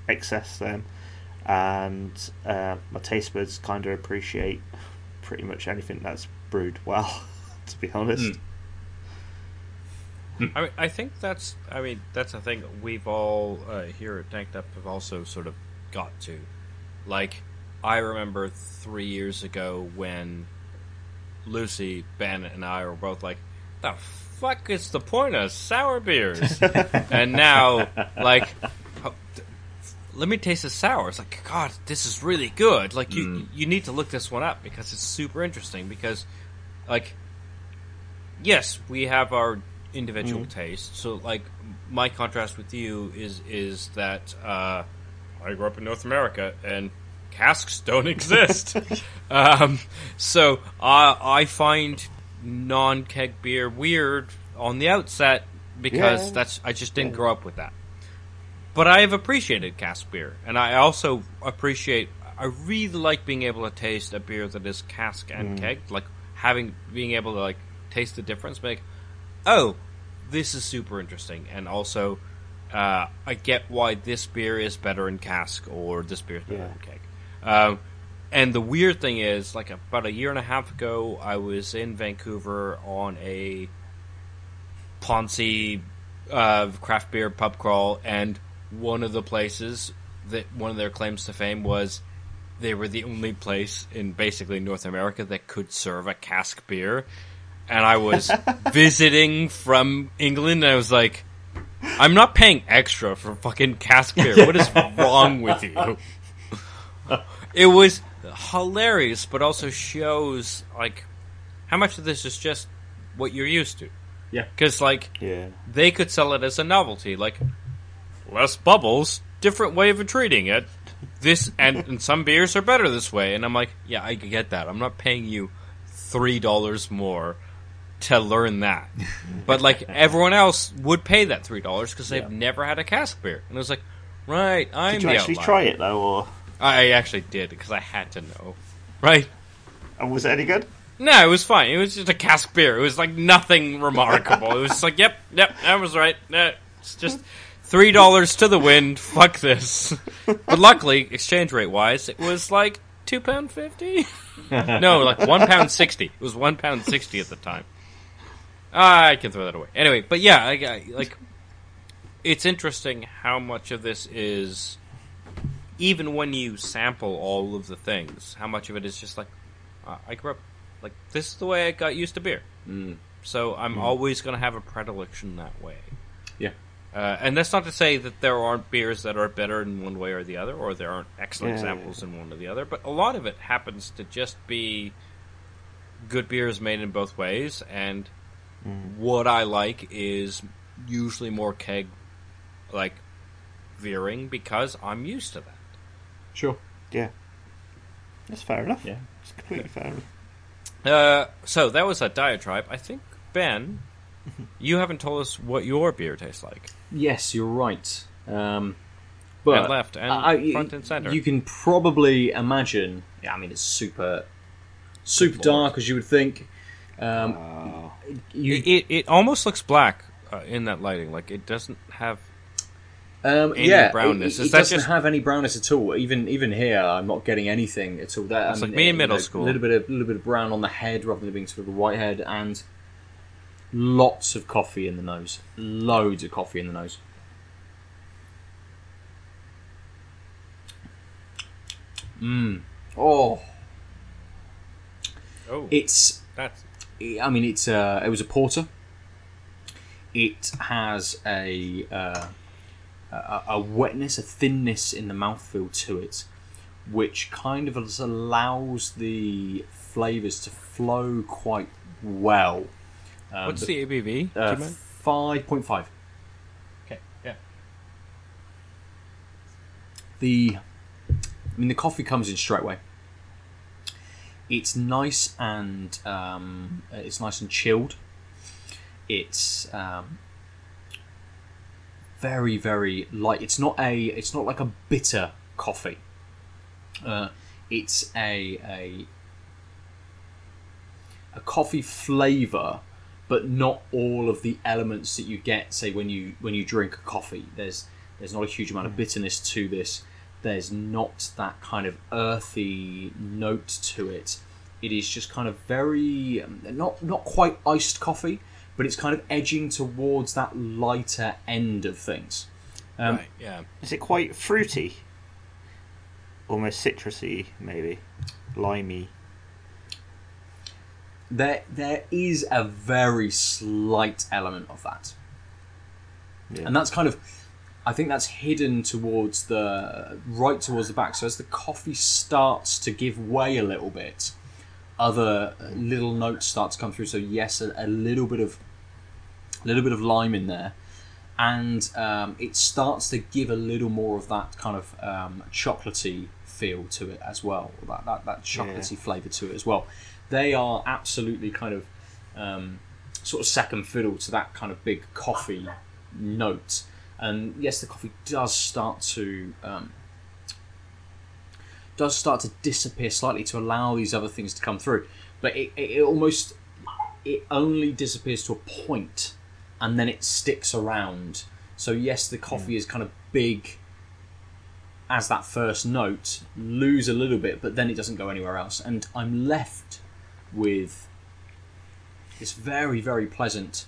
access them, and uh, my taste buds kind of appreciate pretty much anything that's brewed well. To be honest, Mm. I mean, I think that's. I mean, that's a thing we've all uh, here at Tanked Up have also sort of got to. Like, I remember three years ago when Lucy, Ben, and I were both like, "The fuck is the point of sour beers?" and now, like, let me taste the sour. It's like, God, this is really good. Like, you you need to look this one up because it's super interesting. Because, like, yes, we have our individual tastes. So, like, my contrast with you is is that uh, I grew up in North America and casks don't exist. um, so I I find non keg beer weird on the outset because Yeah. that's I just didn't grow up with that. But I have appreciated cask beer, and I also appreciate. I really like being able to taste a beer that is cask and keg, like having being able to like taste the difference. Make, oh, this is super interesting, and also uh, I get why this beer is better in cask or this beer is better Yeah. in keg. Um, and the weird thing is, like about a year and a half ago, I was in Vancouver on a Ponzi uh, craft beer pub crawl, and one of the places that one of their claims to fame was they were the only place in basically North America that could serve a cask beer. And I was visiting from England, and I was like, I'm not paying extra for fucking cask beer. What is wrong with you? It was hilarious, but also shows like how much of this is just what you're used to. Yeah. Because like yeah, they could sell it as a novelty, like less bubbles, different way of treating it. This and, and some beers are better this way, and I'm like, yeah, I get that. I'm not paying you three dollars more to learn that, but like everyone else would pay that three dollars because they've Yeah. never had a cask beer, and it was like, Right, I'm Did you the actually outlier. try it though, or I actually did because I had to know. Right? and was it any good? No, it was fine. It was just a cask beer. It was like nothing remarkable. it was just like, yep, yep, that was right. Uh, It's just three dollars to the wind. Fuck this. But luckily, exchange rate wise, it was like two pound fifty. no, like one pound sixty. It was one pound sixty at the time. I can throw that away. Anyway, but yeah, I, I, like it's interesting how much of this is even when you sample all of the things, how much of it is just like uh, I grew up like this is the way I got used to beer. Mm. So I'm always going to have a predilection that way. Yeah. Uh, and that's not to say that there aren't beers that are better in one way or the other, or there aren't excellent Yeah. examples in one or the other. But a lot of it happens to just be good beers made in both ways. And what I like is usually more keg, like veering, because I'm used to that. Sure. Yeah, that's fair enough. Yeah. it's completely fair enough. Uh, so that was a diatribe. I think Ben, you haven't told us what your beer tastes like. Yes, you're right. Um, but And left and I- front and center. You can probably imagine. Yeah, I mean it's super, super Lord. dark as you would think. Um, Oh, you, It, it, it almost looks black uh, in that lighting. Like it doesn't have. Um, yeah, brownness. It, Is it that doesn't just- have any brownness at all. Even even here, I'm not getting anything at all. There, It's I like me in you middle know, school. A little bit of little bit of brown on the head rather than being sort of a white head, and lots of coffee in the nose. Loads of coffee in the nose. Mmm. Oh, Oh, it's that's I mean, it's uh, it was a porter. It has a, uh, a a wetness, a thinness in the mouthfeel to it, which kind of allows the flavors to flow quite well. Um, what's the ABV? Uh, five point five? Okay, yeah. The I mean, the coffee comes in straight away. It's nice and um, it's nice and chilled. It's um, very very light. It's not a it's not like a bitter coffee. Uh, it's a a a coffee flavor, but not all of the elements that you get. Say when you when you drink a coffee, there's there's not a huge amount of bitterness to this. There's not that kind of earthy note to it. It is just kind of very um, not not quite iced coffee, but it's kind of edging towards that lighter end of things. Um, right, yeah. is it quite fruity? Almost citrusy, maybe limey. There there is a very slight element of that. Yeah. and that's kind of i think that's hidden towards the right towards the back so as the coffee starts to give way a little bit other little notes start to come through. So yes a, a little bit of a little bit of lime in there. And um, it starts to give a little more of that kind of um, chocolatey feel to it as well. That, that, that chocolatey flavour to it as well. They are absolutely kind of um, sort of second fiddle to that kind of big coffee note. And yes, the coffee does start to um, does start to disappear slightly to allow these other things to come through, but it, it, it almost it only disappears to a point, and then it sticks around. So yes, the coffee is kind of big as that first note, lose a little bit, but then it doesn't go anywhere else, and I'm left with this very very pleasant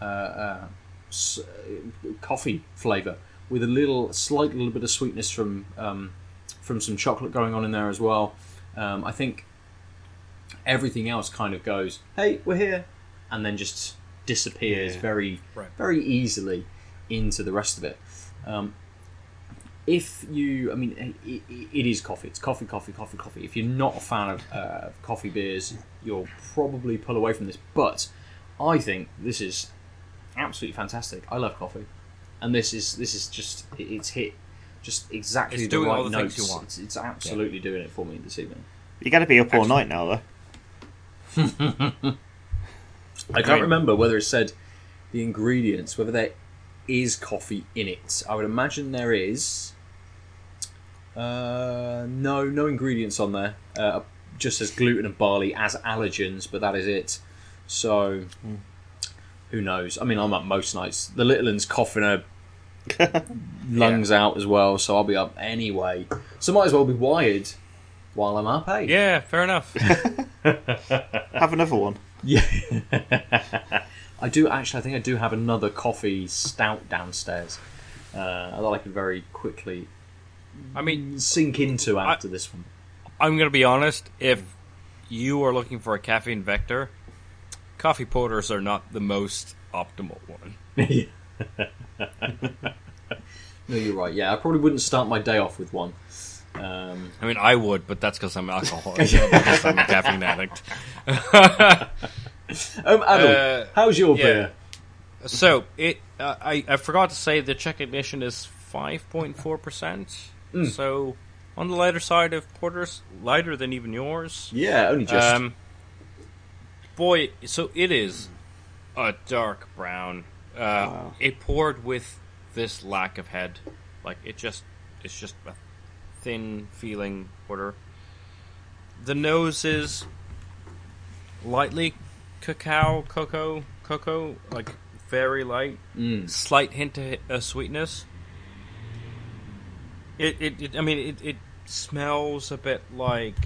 uh, uh, s- uh, coffee flavour with a little slight little bit of sweetness from um, from some chocolate going on in there as well. Um, I think everything else kind of goes, "Hey, we're here," and then just disappears Yeah. very Right. very easily into the rest of it. Um, if you, I mean, it, it- is coffee. It's coffee, coffee, coffee, coffee. If you're not a fan of uh, coffee beers, you'll probably pull away from this. But I think this is absolutely fantastic. I love coffee, and this is this is just it's hit just exactly It's the doing right all the things notes. you want. It's, it's absolutely doing it for me this evening. You got to be up all Excellent. night now, though. I can't remember whether it said the ingredients, whether there is coffee in it. I would imagine there is. Uh, no, no ingredients on there. Uh, just as gluten and barley as allergens, but that is it. So, who knows? I mean, I'm up most nights. The little one's coughing her lungs out as well, so I'll be up anyway. So might as well be wired while I'm up, eh? Yeah, fair enough. Have another one. Yeah. I do actually. I think I do have another coffee stout downstairs uh, that I could very quickly I mean, sink into after this one. I'm going to be honest. If you are looking for a caffeine vector, coffee porters are not the most optimal one. No, you're right. Yeah, I probably wouldn't start my day off with one. Um, I mean, I would, but that's because I'm an alcoholic. because I'm a caffeine addict. um, Aadil, Uh, how's your yeah. beer? So it, uh, I, I forgot to say the check ignition is five point four percent. So on the lighter side of porters, lighter than even yours. Yeah, only just. Um, boy, so it is a dark brown. Uh, Wow. It poured with this lack of head, like it just it's just a thin feeling porter. The nose is lightly cacao, cocoa, cocoa, like very light, Mm. slight hint of uh, sweetness. It, it, it, I mean, it, it smells a bit like,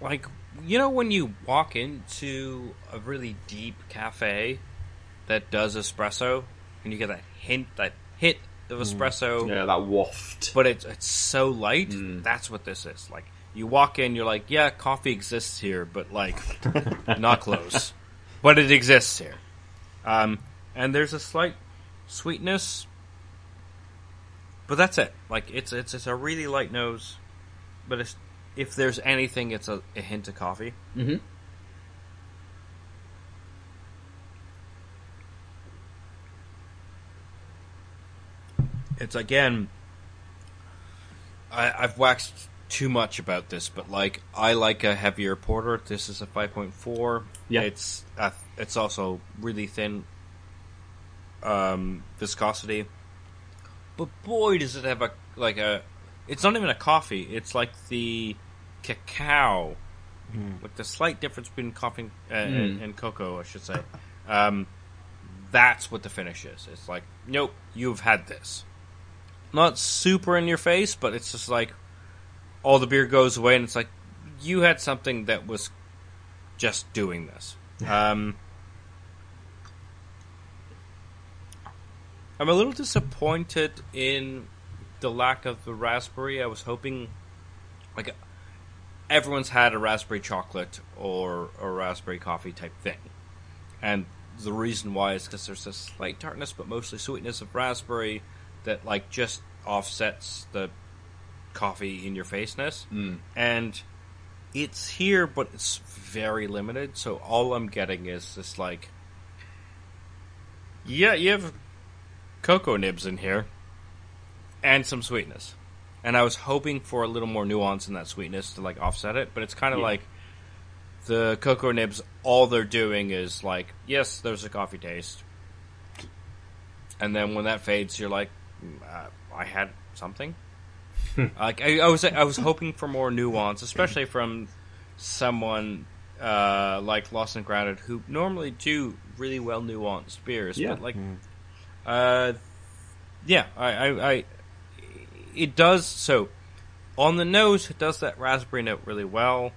like you know when you walk into a really deep cafe that does espresso, and you get that hint, that hit of espresso, yeah, that waft. but it's it's so light. That's what this is. Like you walk in, you're like, yeah, coffee exists here, but like not close. But it exists here. Um, and there's a slight sweetness, but that's it. Like it's it's it's a really light nose, but it's if there's anything, it's a, a hint of coffee. Mm-hmm. It's again. I, I've waxed too much about this, but like I like a heavier porter. This is a five point four. Yeah. it's uh, it's also really thin. Um, viscosity, but boy, does it have a like a. It's not even a coffee. It's like the cacao, with the slight difference between coffee uh, and, and cocoa, I should say. Um, that's what the finish is. It's like, nope, you've had this not super in your face, but it's just like all the beer goes away, and it's like you had something that was just doing this. Um, I'm a little disappointed in the lack of the raspberry. I was hoping, like, everyone's had a raspberry chocolate or a raspberry coffee type thing, and the reason why is because there's a slight tartness, but mostly sweetness of raspberry that like just offsets the coffee in your faceness Mm. and it's here but it's very limited so all i'm getting is this like yeah you have cocoa nibs in here and some sweetness and i was hoping for a little more nuance in that sweetness to like offset it but it's kind of Yeah. like the cocoa nibs all they're doing is like yes there's a coffee taste and then when that fades you're like "Mm, uh, i had something like I, I was I was hoping for more nuance, especially from someone uh, like Lost and Grounded, who normally do really well nuanced beers. Yeah. But like, uh, yeah, I, I, I, it does so. On the nose, it does that raspberry note really well,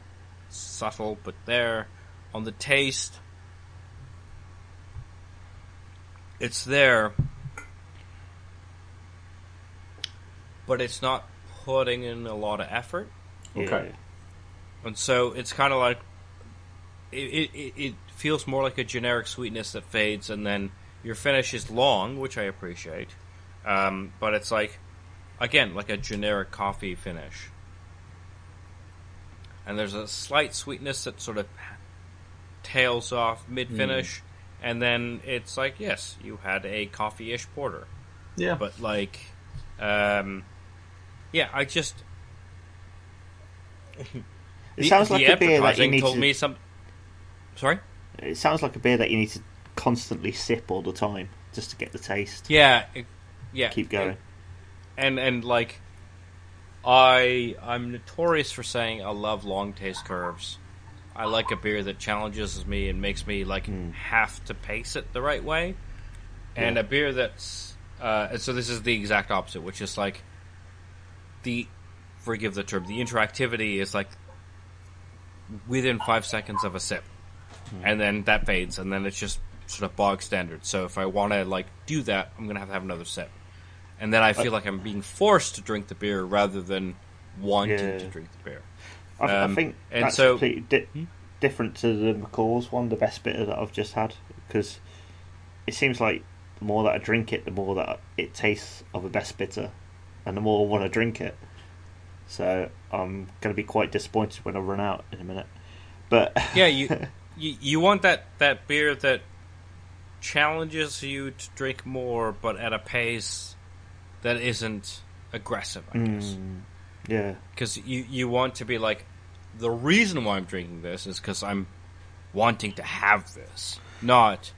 subtle but there. On the taste, it's there, but it's not putting in a lot of effort. Okay. And so it's kind of like it, it, it- it feels more like a generic sweetness that fades, and then your finish is long, which I appreciate. Um, but it's like, again, like a generic coffee finish. And there's a slight sweetness that sort of tails off mid finish, and then it's like, yes, you had a coffee ish porter Yeah. but like um yeah i just It sounds like a beer that you need told to. me some sorry It sounds like a beer that you need to constantly sip all the time. just to get the taste. Yeah, it- yeah. Keep going. and and like I I'm notorious for saying I love long taste curves. I like a beer that challenges me and makes me like have to pace it the right way. And Yeah. a beer that's uh, so this is the exact opposite, which is like the forgive the term, the interactivity is like within five seconds of a sip. Hmm. And then that fades and then it's just sort of bog standard. So if I wanna like do that, I'm gonna have to have another sip and then I uh, feel like I'm being forced to drink the beer rather than wanting Yeah. to drink the beer. I, I Um, think and that's so- completely di- hmm? different to the McColl's one, the best bitter that I've just had, because it seems like the more that I drink it, the more that it tastes of a best bitter, and the more I want to drink it. So I'm going to be quite disappointed when I run out in a minute. But Yeah, you, you you want that that beer that challenges you to drink more, but at a pace that isn't aggressive. I guess Mm, yeah, because you you want to be like the reason why I'm drinking this is because I'm wanting to have this, not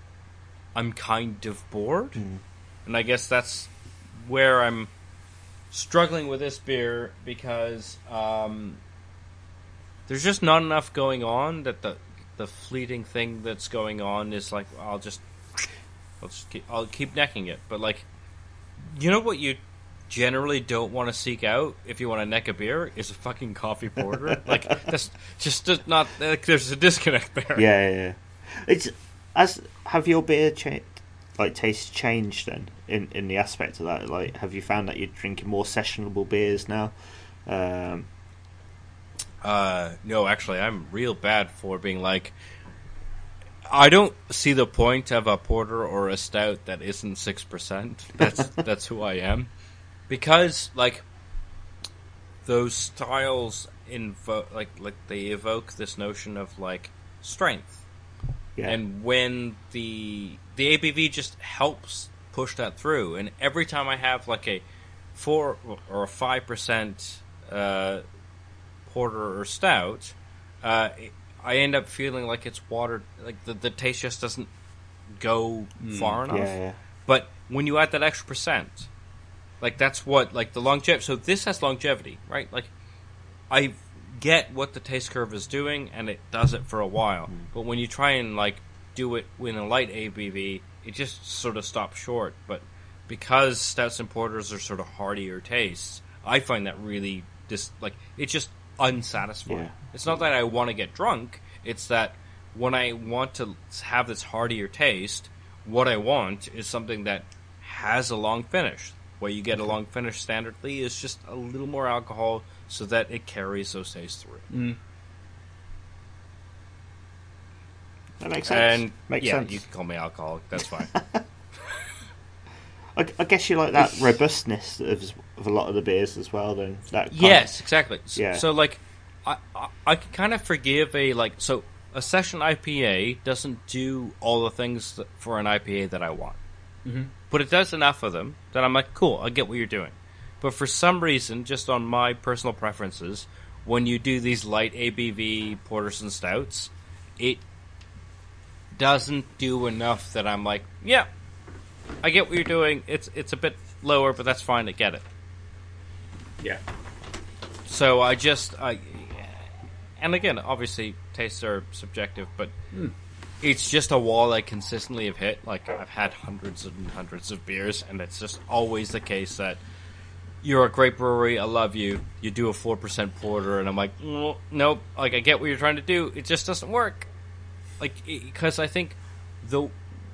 I'm kind of bored. Mm. And I guess that's where I'm struggling with this beer because um, there's just not enough going on that the the fleeting thing that's going on is like I'll just I'll just keep, I'll keep necking it. But like, you know what you generally don't want to seek out if you want to neck a beer is a fucking coffee porter. like that's just just not like there's a disconnect there. yeah, yeah. yeah. It's as have your beer cha- like taste change then in in the aspect of that. Like, have you found that you're drinking more sessionable beers now? Um, Uh, no, actually, I'm real bad for being like. I don't see the point of a porter or a stout that isn't six percent. That's that's who I am, because like those styles invoke like like they evoke this notion of like strength, yeah, and when the the ABV just helps push that through, and every time I have like a four or a five percent uh, porter or stout, uh, I end up feeling like it's watered. Like the the taste just doesn't go far enough. yeah, yeah. But when you add that extra percent, like that's what like the longevity. So this has longevity, right? Like I get what the taste curve is doing, and it does it for a while. Mm. But when you try and like do it with a light ABV, it just sort of stops short. But because stouts and porters are sort of heartier tastes, I find that really just like it's just unsatisfying. Yeah. It's not that I want to get drunk; it's that when I want to have this heartier taste, what I want is something that has a long finish. Where you get a long finish standardly is just a little more alcohol so that it carries those tastes through. Mm. That makes sense. And makes yeah, sense. you can call me alcoholic. That's fine. I, I guess you like that robustness of, of a lot of the beers as well. Then that kind yes, exactly. So, Yeah. so like, I, I I can kind of forgive a like so a session IPA doesn't do all the things that, for an IPA that I want, mm-hmm. but it does enough of them that I'm like, cool, I get what you're doing. But for some reason, just on my personal preferences, when you do these light ABV porters and stouts, it doesn't do enough that I'm like, yeah, I get what you're doing. It's it's a bit lower, but that's fine. I get it. Yeah. So I just I, and again, obviously tastes are subjective, but hmm. it's just a wall I consistently have hit. Like I've had hundreds and hundreds of beers, and it's just always the case that you're a great brewery. I love you. You do a four percent porter, and I'm like, "Mm, nope. Like I get what you're trying to do. It just doesn't work. Like because I think the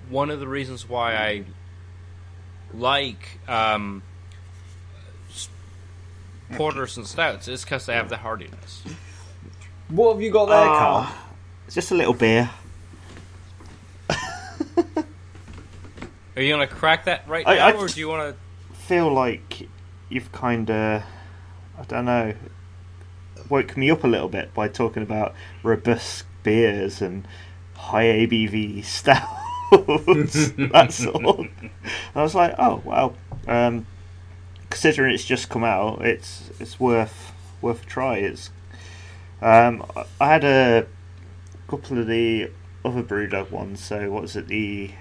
one of the reasons why I like um, porters and stouts is because they have the hardiness. What have you got there, Carl? Ah, it's just a little beer. Are you gonna crack that right I- now, I- or do you want to Feel like you've kind of, I don't know, woke me up a little bit by talking about robust beers and high ABV stouts. That's all. I was like, oh wow. Um, considering it's just come out, it's it's worth worth a try. It's um, I- I had a couple of the other brewdog ones. So what was it? The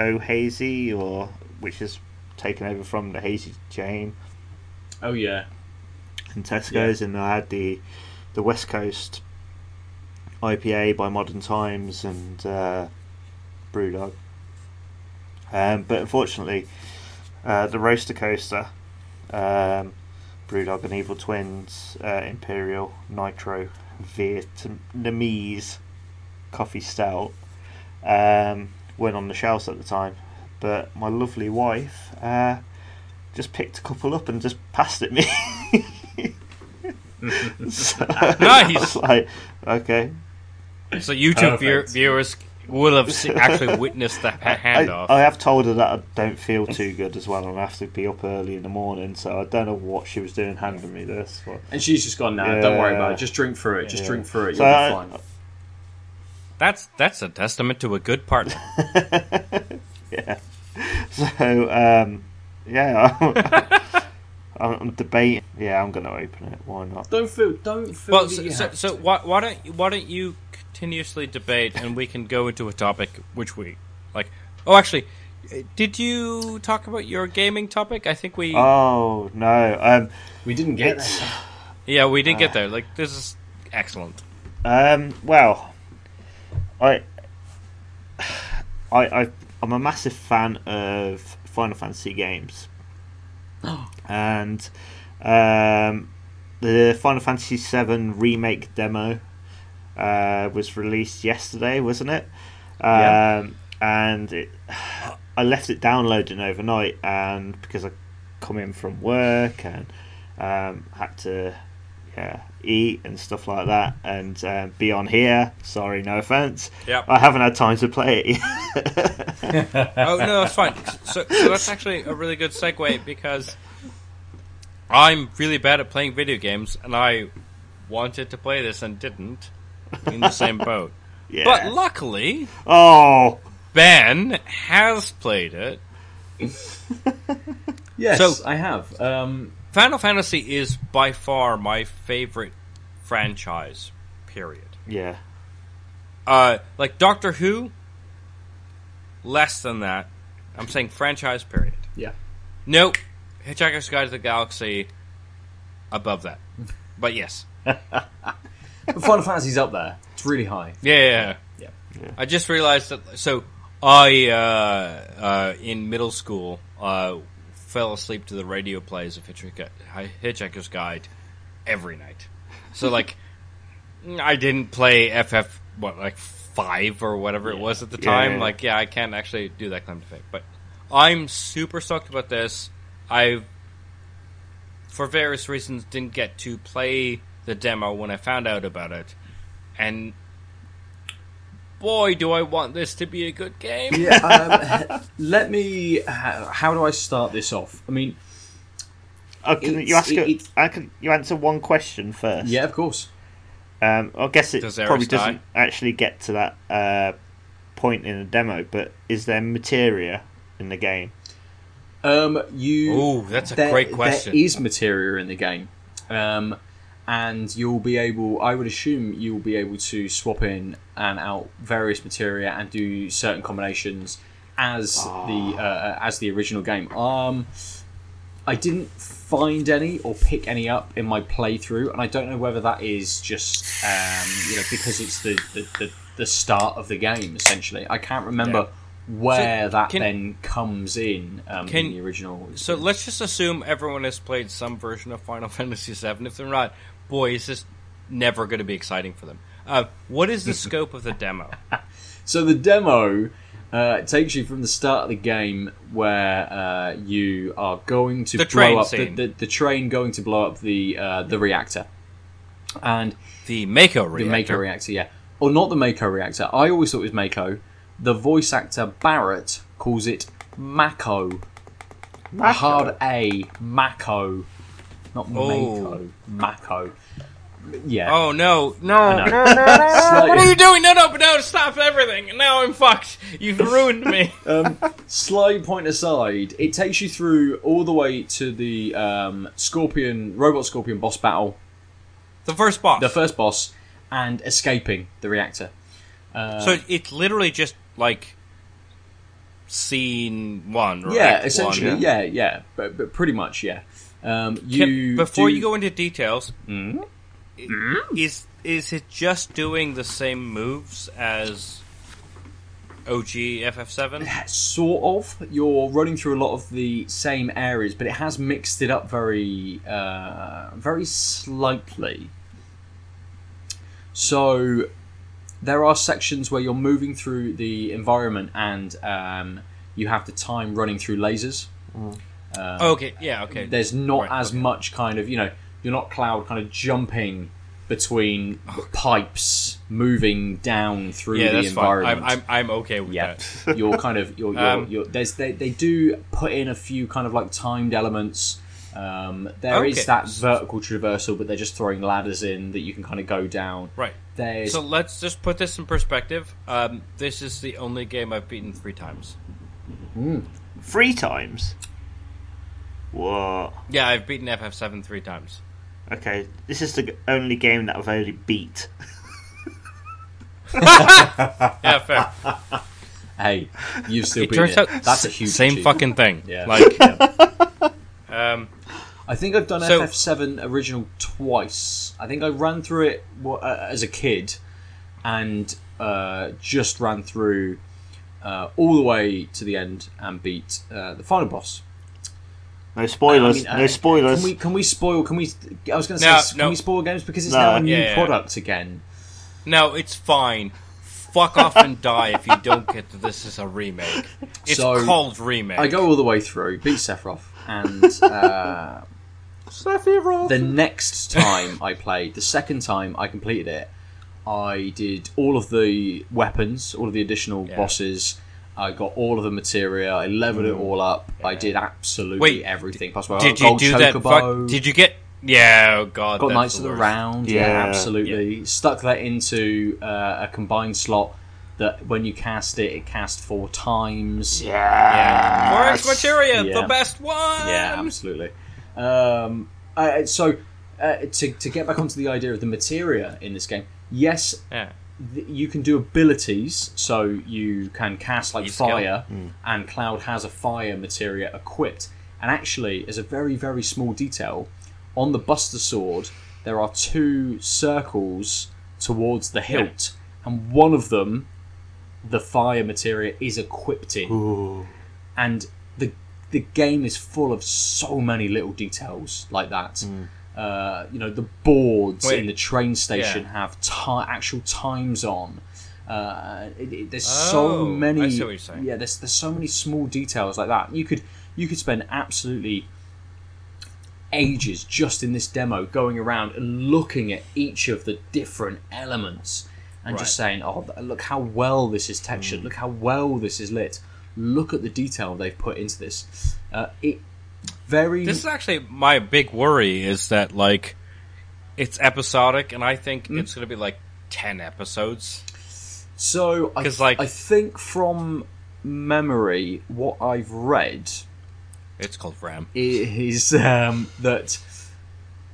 O Hazy, or which is taken over from the Hazy Jane Oh yeah. And Tesco's, and I had the the West Coast IPA by Modern Times and uh, Brewdog. Um, but unfortunately, uh, the Roaster Coaster, um, Brewdog and Evil Twins uh, Imperial Nitro Vietnamese Coffee Stout um, went on the shelves at the time. But my lovely wife uh, just picked a couple up and just passed it me. so I Nice. was like, okay. So YouTube viewer, Perfect. viewers will have se- actually witnessed the ha- I, handoff. I have told her that I don't feel too good as well, and I have to be up early in the morning. So I don't know what she was doing handing me this. But, And she's just gone now. Don't worry about it. Just drink through it. Just Yeah. drink through it. You'll I- be fine. That's that's a testament to a good partner. yeah. So um, yeah, I'm, I'm debating. Yeah, I'm going to open it. Why not? Don't feel. Don't feel. well, so, so, so why, why don't you- why don't you continuously debate and we can go into a topic which we like? Oh, actually, uh, did you talk about your gaming topic? I think we Oh no. Um, we didn't get there. yeah we didn't get there. Like this is excellent. Um, well, I, I, I, I'm a massive fan of Final Fantasy games, and um, the Final Fantasy VII remake demo uh, was released yesterday, wasn't it? Um, Yeah. And it, I left it downloading overnight, and because I come in from work and um, had to yeah, eat and stuff like that, and um, be on here. Sorry, no offense. Yep. I haven't had time to play it. yet. oh no, that's fine. So, so that's actually a really good segue because I'm really bad at playing video games, and I wanted to play this and didn't. In the same boat, yeah. but luckily oh, Ben has played it. Yes, So- I have. Um, Final Fantasy is by far my favorite franchise. Period. yeah. Uh, like Doctor Who, less than that. I'm saying franchise. Period. yeah. Nope. Hitchhiker's Guide to the Galaxy, above that. But yes. But Final Fantasy's up there. It's really high. Yeah, yeah, yeah. Yeah. Yeah. I just realized that. So I, uh, uh, in middle school, uh, fell asleep to the radio plays of Hitchhiker's Guide every night. So like, I didn't play FF what like five or whatever it was at the Yeah, time. yeah. Like, yeah, I can't actually do that claim to fame. But I'm super stoked about this. I, for various reasons, didn't get to play the demo when I found out about it, and boy, do I want this to be a good game. Yeah. Um, let me. How, how do I start this off? I mean, Oh, can you ask? it- a- it's- I can you answer one question first? yeah, of course. Um, I guess it Does probably die? doesn't actually get to that uh, point in the demo, but is there materia in the game? Um, you. Ooh, that's a there- great question. There is materia in the game, um, and you'll be able. I would assume you'll be able to swap in and out various materia and do certain combinations as the uh, as the original game. Um, I didn't find any or pick any up in my playthrough, and I don't know whether that is just um, you know because it's the, the, the, the start of the game essentially. I can't remember where So, that can- then comes in um, Can- in the original. So let's just assume everyone has played some version of Final Fantasy VII. If they're not, boy, is this never going to be exciting for them. Uh, what is the scope of the demo? So the demo uh, takes you from the start of the game where uh, you are going to The blow up the, the, the train going to blow up the uh, the reactor, and The Mako the reactor. Mako reactor, yeah, or not the Mako reactor. I always thought it was Mako. The voice actor Barret calls it Mako. A hard A, Mako, not Oh. Mako, Mako. Yeah. Oh no, no, know. no, no, no! What are you doing? No, no, but no! Stop everything! Now I'm fucked. You've ruined me. um, slight point aside, it takes you through all the way to the um, Scorpion, Robot Scorpion boss battle, The first boss. the first boss, and escaping the reactor. Uh, so it's literally just like scene one. Or yeah, essentially, one. yeah, yeah, but, but pretty much, yeah. Um, Can- before do- you go into details, Mhm. is is it just doing the same moves as OG FF7? sort of. You're running through a lot of the same areas but it has mixed it up very uh, very slightly. So there are sections where you're moving through the environment and um, you have the time running through lasers okay, yeah, okay. there's not Right, as okay. much kind of you know you're not cloud kind of jumping between the pipes moving down through yeah, the that's fine. environment I'm, I'm I'm okay with yeah, that. you're kind of you're, you're, Um, you're there's they, they do put in a few kind of like timed elements. Um, there is Okay. that vertical traversal, but they're just throwing ladders in that you can kind of go down. Right. There's So let's just put this in perspective. Um, this is the only game I've beaten three times. Three times. What? Yeah, I've beaten FF7 three times. Okay, this is the only game that I've only beat. Yeah, fair. hey, you've still it beaten turns it. out That's a s- huge same achievement. fucking thing. Yeah. Like, Yeah. um, I think I've done So- FF7 original twice. I think I ran through it wa- uh, as a kid, and uh, just ran through uh, all the way to the end and beat uh, the final boss. No spoilers. I mean, no uh, spoilers. Can we can we spoil? Can we? I was going to say, No, can no. we spoil games because it's No. now a new Yeah, yeah. product again. no, it's fine. Fuck off and die if you don't get that this is a remake. It's So, called remake. I go all the way through, beat Sephiroth, and uh, the next time I played, the second time I completed it, I did all of the weapons, all of the additional Yeah. bosses. I got all of the materia. I leveled it all up. I did absolutely Wait, everything possible. I Did you gold do that? chocobo. Fuck, did you get? Yeah, oh god. got that's Knights of the worst. Round. Yeah, Yeah. absolutely. Stuck that into uh, a combined slot that when you cast it, it cast four times. yeah. Forest Materia, Yeah. the best one. Yeah, absolutely. Um, uh, so uh, to to get back onto the idea of the materia in this game, yes, Yeah. Th- you can do abilities. So you can cast like Use skill. fire, hmm. and Cloud has a fire materia equipped. And actually, as a very very small detail, on the Buster Sword, there are two circles towards the hilt, and one of them, the fire materia, is equipped in Ooh. and the the game is full of so many little details like that. Hmm. Uh, you know, the boards Wait. in the train station Yeah. have ti- actual times on. Uh, it, it- there's Oh, so many. I see what you're saying. Yeah, there's there's so many small details like that. You could you could spend absolutely ages just in this demo going around and looking at each of the different elements and just saying, "Oh, look how well this is textured. Look how well this is lit. Look at the detail they've put into this." Uh, it very This is actually my big worry is that like it's episodic, and I think Hmm? it's going to be like ten episodes. so. Like- I think from memory, what I've read It's called RAM. is um, that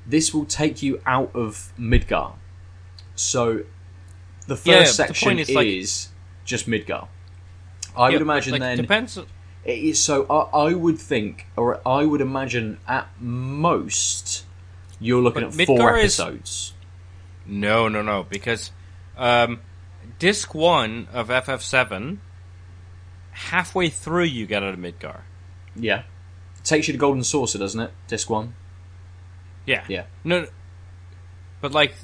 this will take you out of Midgar. So the first Yeah, the section is, is, like- just Midgar. I Yeah, would imagine like, then. depends. It is, so I, I would think, or I would imagine at most, you're looking But at four Midgar is- episodes. No, no, no, because um, disc one of FF7, halfway through you get out of Midgar. Yeah. Takes you to Golden Saucer, doesn't it? Disc one. Yeah, Yeah. No, no, but like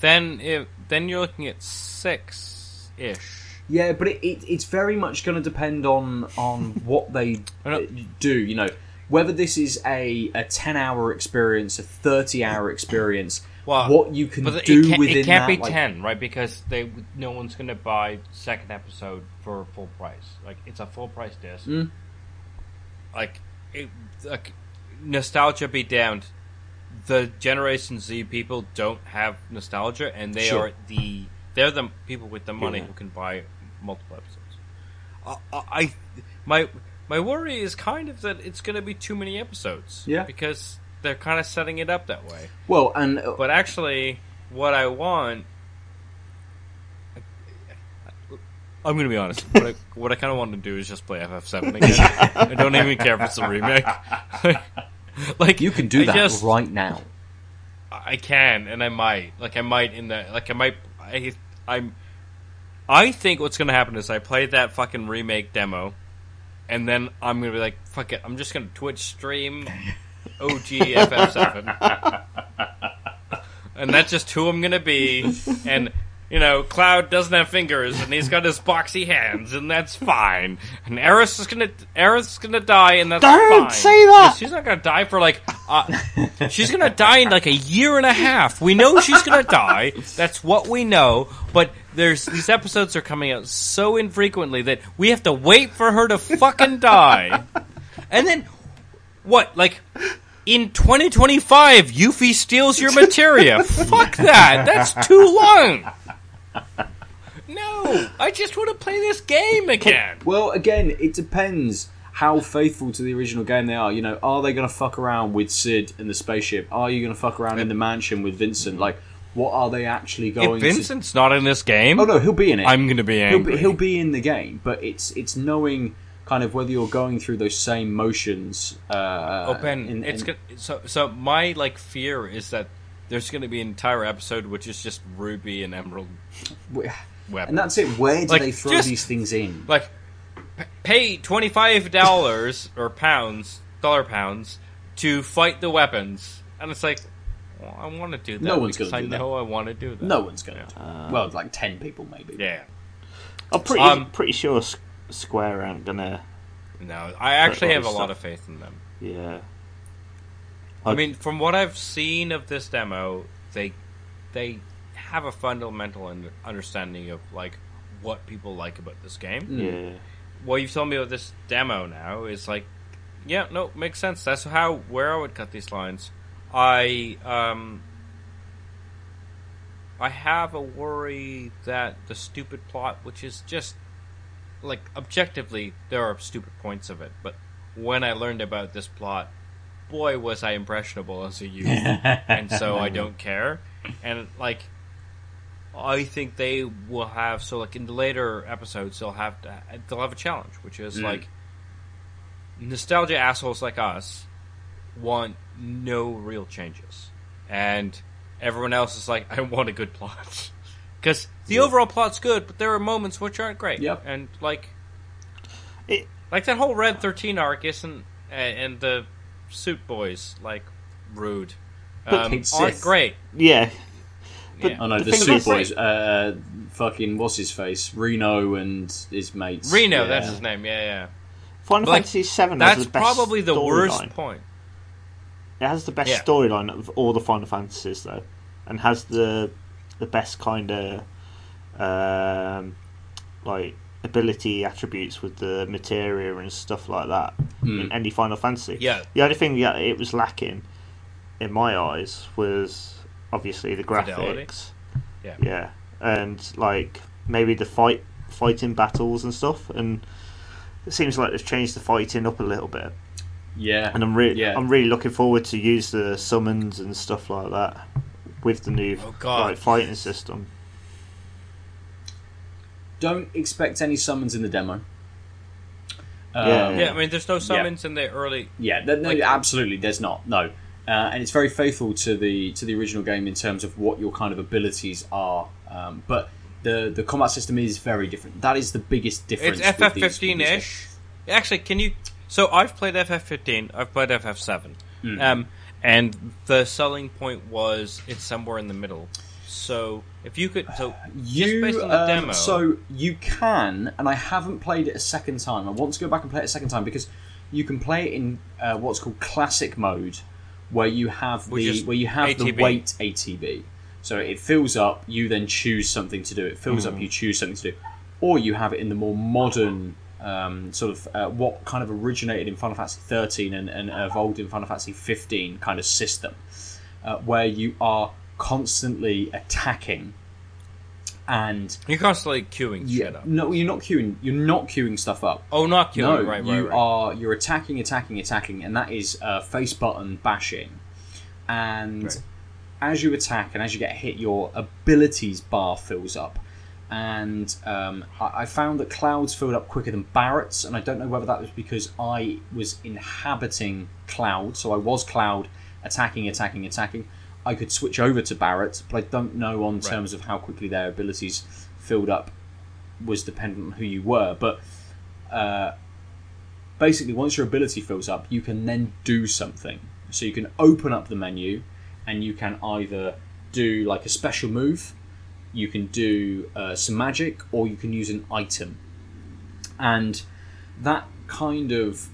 then it, then you're looking at six ish. Yeah, but it, it, it's very much going to depend on on what they do. You know, whether this is a, a ten hour experience, a thirty hour experience, Well, what you can it do can't, within it can't that. be like- ten, right? Because they no one's going to buy second episode for full price. Like it's a full price disc. Mm. Like, it, like nostalgia be damned. The Generation Z people don't have nostalgia, and they Sure. are the they're the people with the money Yeah. who can buy multiple episodes. I, I I- my my worry is kind of that it's going to be too many episodes. Yeah. because they're kind of setting it up that way. Well, and uh, But actually, what I want I'm gonna be honest. What I, what I kind of want to do is just play FF7 again. I don't even care if it's a remake. like You can do I that just- right now. I can, and I might. Like I might in the like I might. I I'm. I think what's gonna happen is I play that fucking remake demo, and then I'm gonna be like, fuck it. I'm just gonna Twitch stream OG FF7, and that's just who I'm gonna be. And you know, Cloud doesn't have fingers, and he's got his boxy hands, and that's fine. And Aeris is gonna Aeris is gonna die, and that's Don't fine. say that! She's not gonna die for like. Uh, she's gonna die in like a year and a half. We know she's gonna die. That's what we know. But there's these episodes are coming out so infrequently that we have to wait for her to fucking die. And then what? Like in 2025, Yuffie steals your materia. Fuck that. That's too long. No, I just want to play this game again. Well, again, it depends how faithful to the original game they are. You know, are they going to fuck around with Sid and the spaceship? Are you going to fuck around in the mansion with Vincent? Like, what are they actually going If Vincent's not in this game. Oh no, he'll be in it. I'm gonna be he'll angry. be, he'll be in the game, but it's it's knowing kind of whether you're going through those same motions. Uh, open. in- it's in- go- so so. My like fear is that there's going to be an entire episode which is just Ruby and Emerald weapons. and that's it. Where do Like, they throw just- these things in? like p- pay twenty five dollars or pounds, dollar pounds to fight the weapons, and it's like. Well, I want to do that. No one's gonna I do that. know I want to do that. No one's going to. well, like ten people maybe. Yeah. I'm pretty Um, pretty sure S- Square aren't gonna. No, I actually have a other lot of faith in them. Yeah. I mean, from what I've seen of this demo, they they have a fundamental understanding of like what people like about this game. Yeah. What you've told me about this demo now is like, yeah, no, makes sense. That's how where I would cut these lines. I um, I have a worry that the stupid plot, which is just like objectively, there are stupid points of it, but when I learned about this plot, boy, was I impressionable as a youth, and so I don't care. And like, I think they will have so like in the later episodes they'll have to they'll have a challenge, which is Mm. like nostalgia assholes like us want no real changes, and everyone else is like, I want a good plot. Because the overall plot's good, but there are moments which aren't great. Yep. And like, It- like that whole Red Thirteen arc isn't, and the Suit Boys like rude, um, aren't Sith. great. Yeah. Yeah. Oh no, The the, Suit is- Boys. Uh, fucking what's his face? Reno and his mates. Reno, Yeah. that's his name. Yeah, yeah. Final Like, Fantasy VII has That's the best probably the worst storyline. point. It has the best Yeah. storyline of all the Final Fantasies, though, and has the the best kind of um, like ability attributes with the materia and stuff like that Hmm. in any Final Fantasy. Yeah. The only thing that it was lacking, in my eyes, was obviously the Fidelity? graphics. Yeah. Yeah, and like maybe the fight fighting battles and stuff, and it seems like they've changed the fighting up a little bit Yeah, and I'm really Yeah. I'm really looking forward to use the summons and stuff like that with the new Oh, like, fighting system. Don't expect any summons in the demo. Yeah. Um, Yeah, I mean, there's no summons in the early. Yeah, no, Like- absolutely. There's not. No, uh, and it's very faithful to the to the original game in terms of what your kind of abilities are. Um, but the the combat system is very different. That is the biggest difference. It's with these- with FF15 these ish. Actually, can you? So I've played FF15. I've played FF7. Hmm. Um, and the selling point was it's somewhere in the middle. So if you could, so just You based on the um, demo, so you can, and I haven't played it a second time. I want to go back and play it a second time because you can play it in uh, what's called classic mode, where you have the where you have the ATB. wait ATB. So it fills up. You then choose something to do. It fills Hmm. up. You choose something to do, or you have it in the more modern. Um, sort of uh, what kind of originated in Final Fantasy 13 and, and evolved in Final Fantasy 15 kind of system, uh, where you are constantly attacking and you're constantly queuing yeah, shit up. no, you're not queuing. You're not queuing stuff up. Oh, not no, queuing. right, right, you right. are. You're attacking, attacking, attacking, and that is uh, face button bashing. And Right. as you attack and as you get hit, your abilities bar fills up. and um, I, I found that clouds filled up quicker than Barret's, and I don't know whether that was because I was inhabiting cloud, so I was cloud attacking, attacking, attacking. I could switch over to Barret, but I don't know on terms of how quickly their abilities filled up was dependent on who you were. But uh, basically, once your ability fills up, you can then do something. So you can open up the menu, and you can either do like a special move, you can do uh, some magic, or you can use an item. And that kind of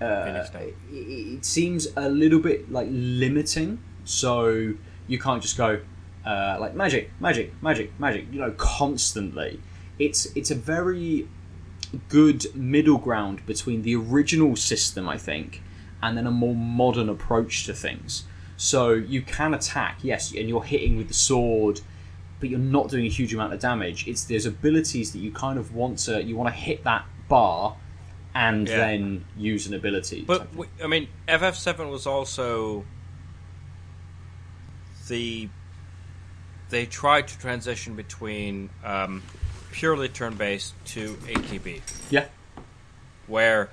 uh, it, it seems a little bit like limiting. So you can't just go uh, like magic, magic, magic, magic. You know, constantly. It's it's a very good middle ground between the original system, I think, and then a more modern approach to things. So you can attack, yes, and you're hitting with the sword, but you're not doing a huge amount of damage. It's those abilities that you kind of want to you want to hit that bar and Yeah. then use an ability. But I mean, FF7 was also the they tried to transition between um, purely turn-based to ATB, yeah, where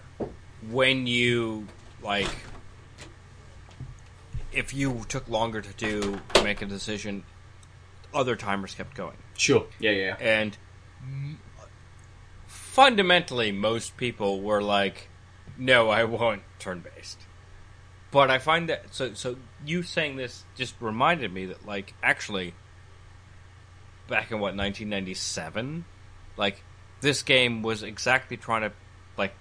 when you like if you took longer to do make a decision, other timers kept going. sure, yeah, yeah, yeah. and m- fundamentally most people were like no i want turn based but i find that so so you saying this just reminded me that like actually back in what 1997 like this game was exactly trying to like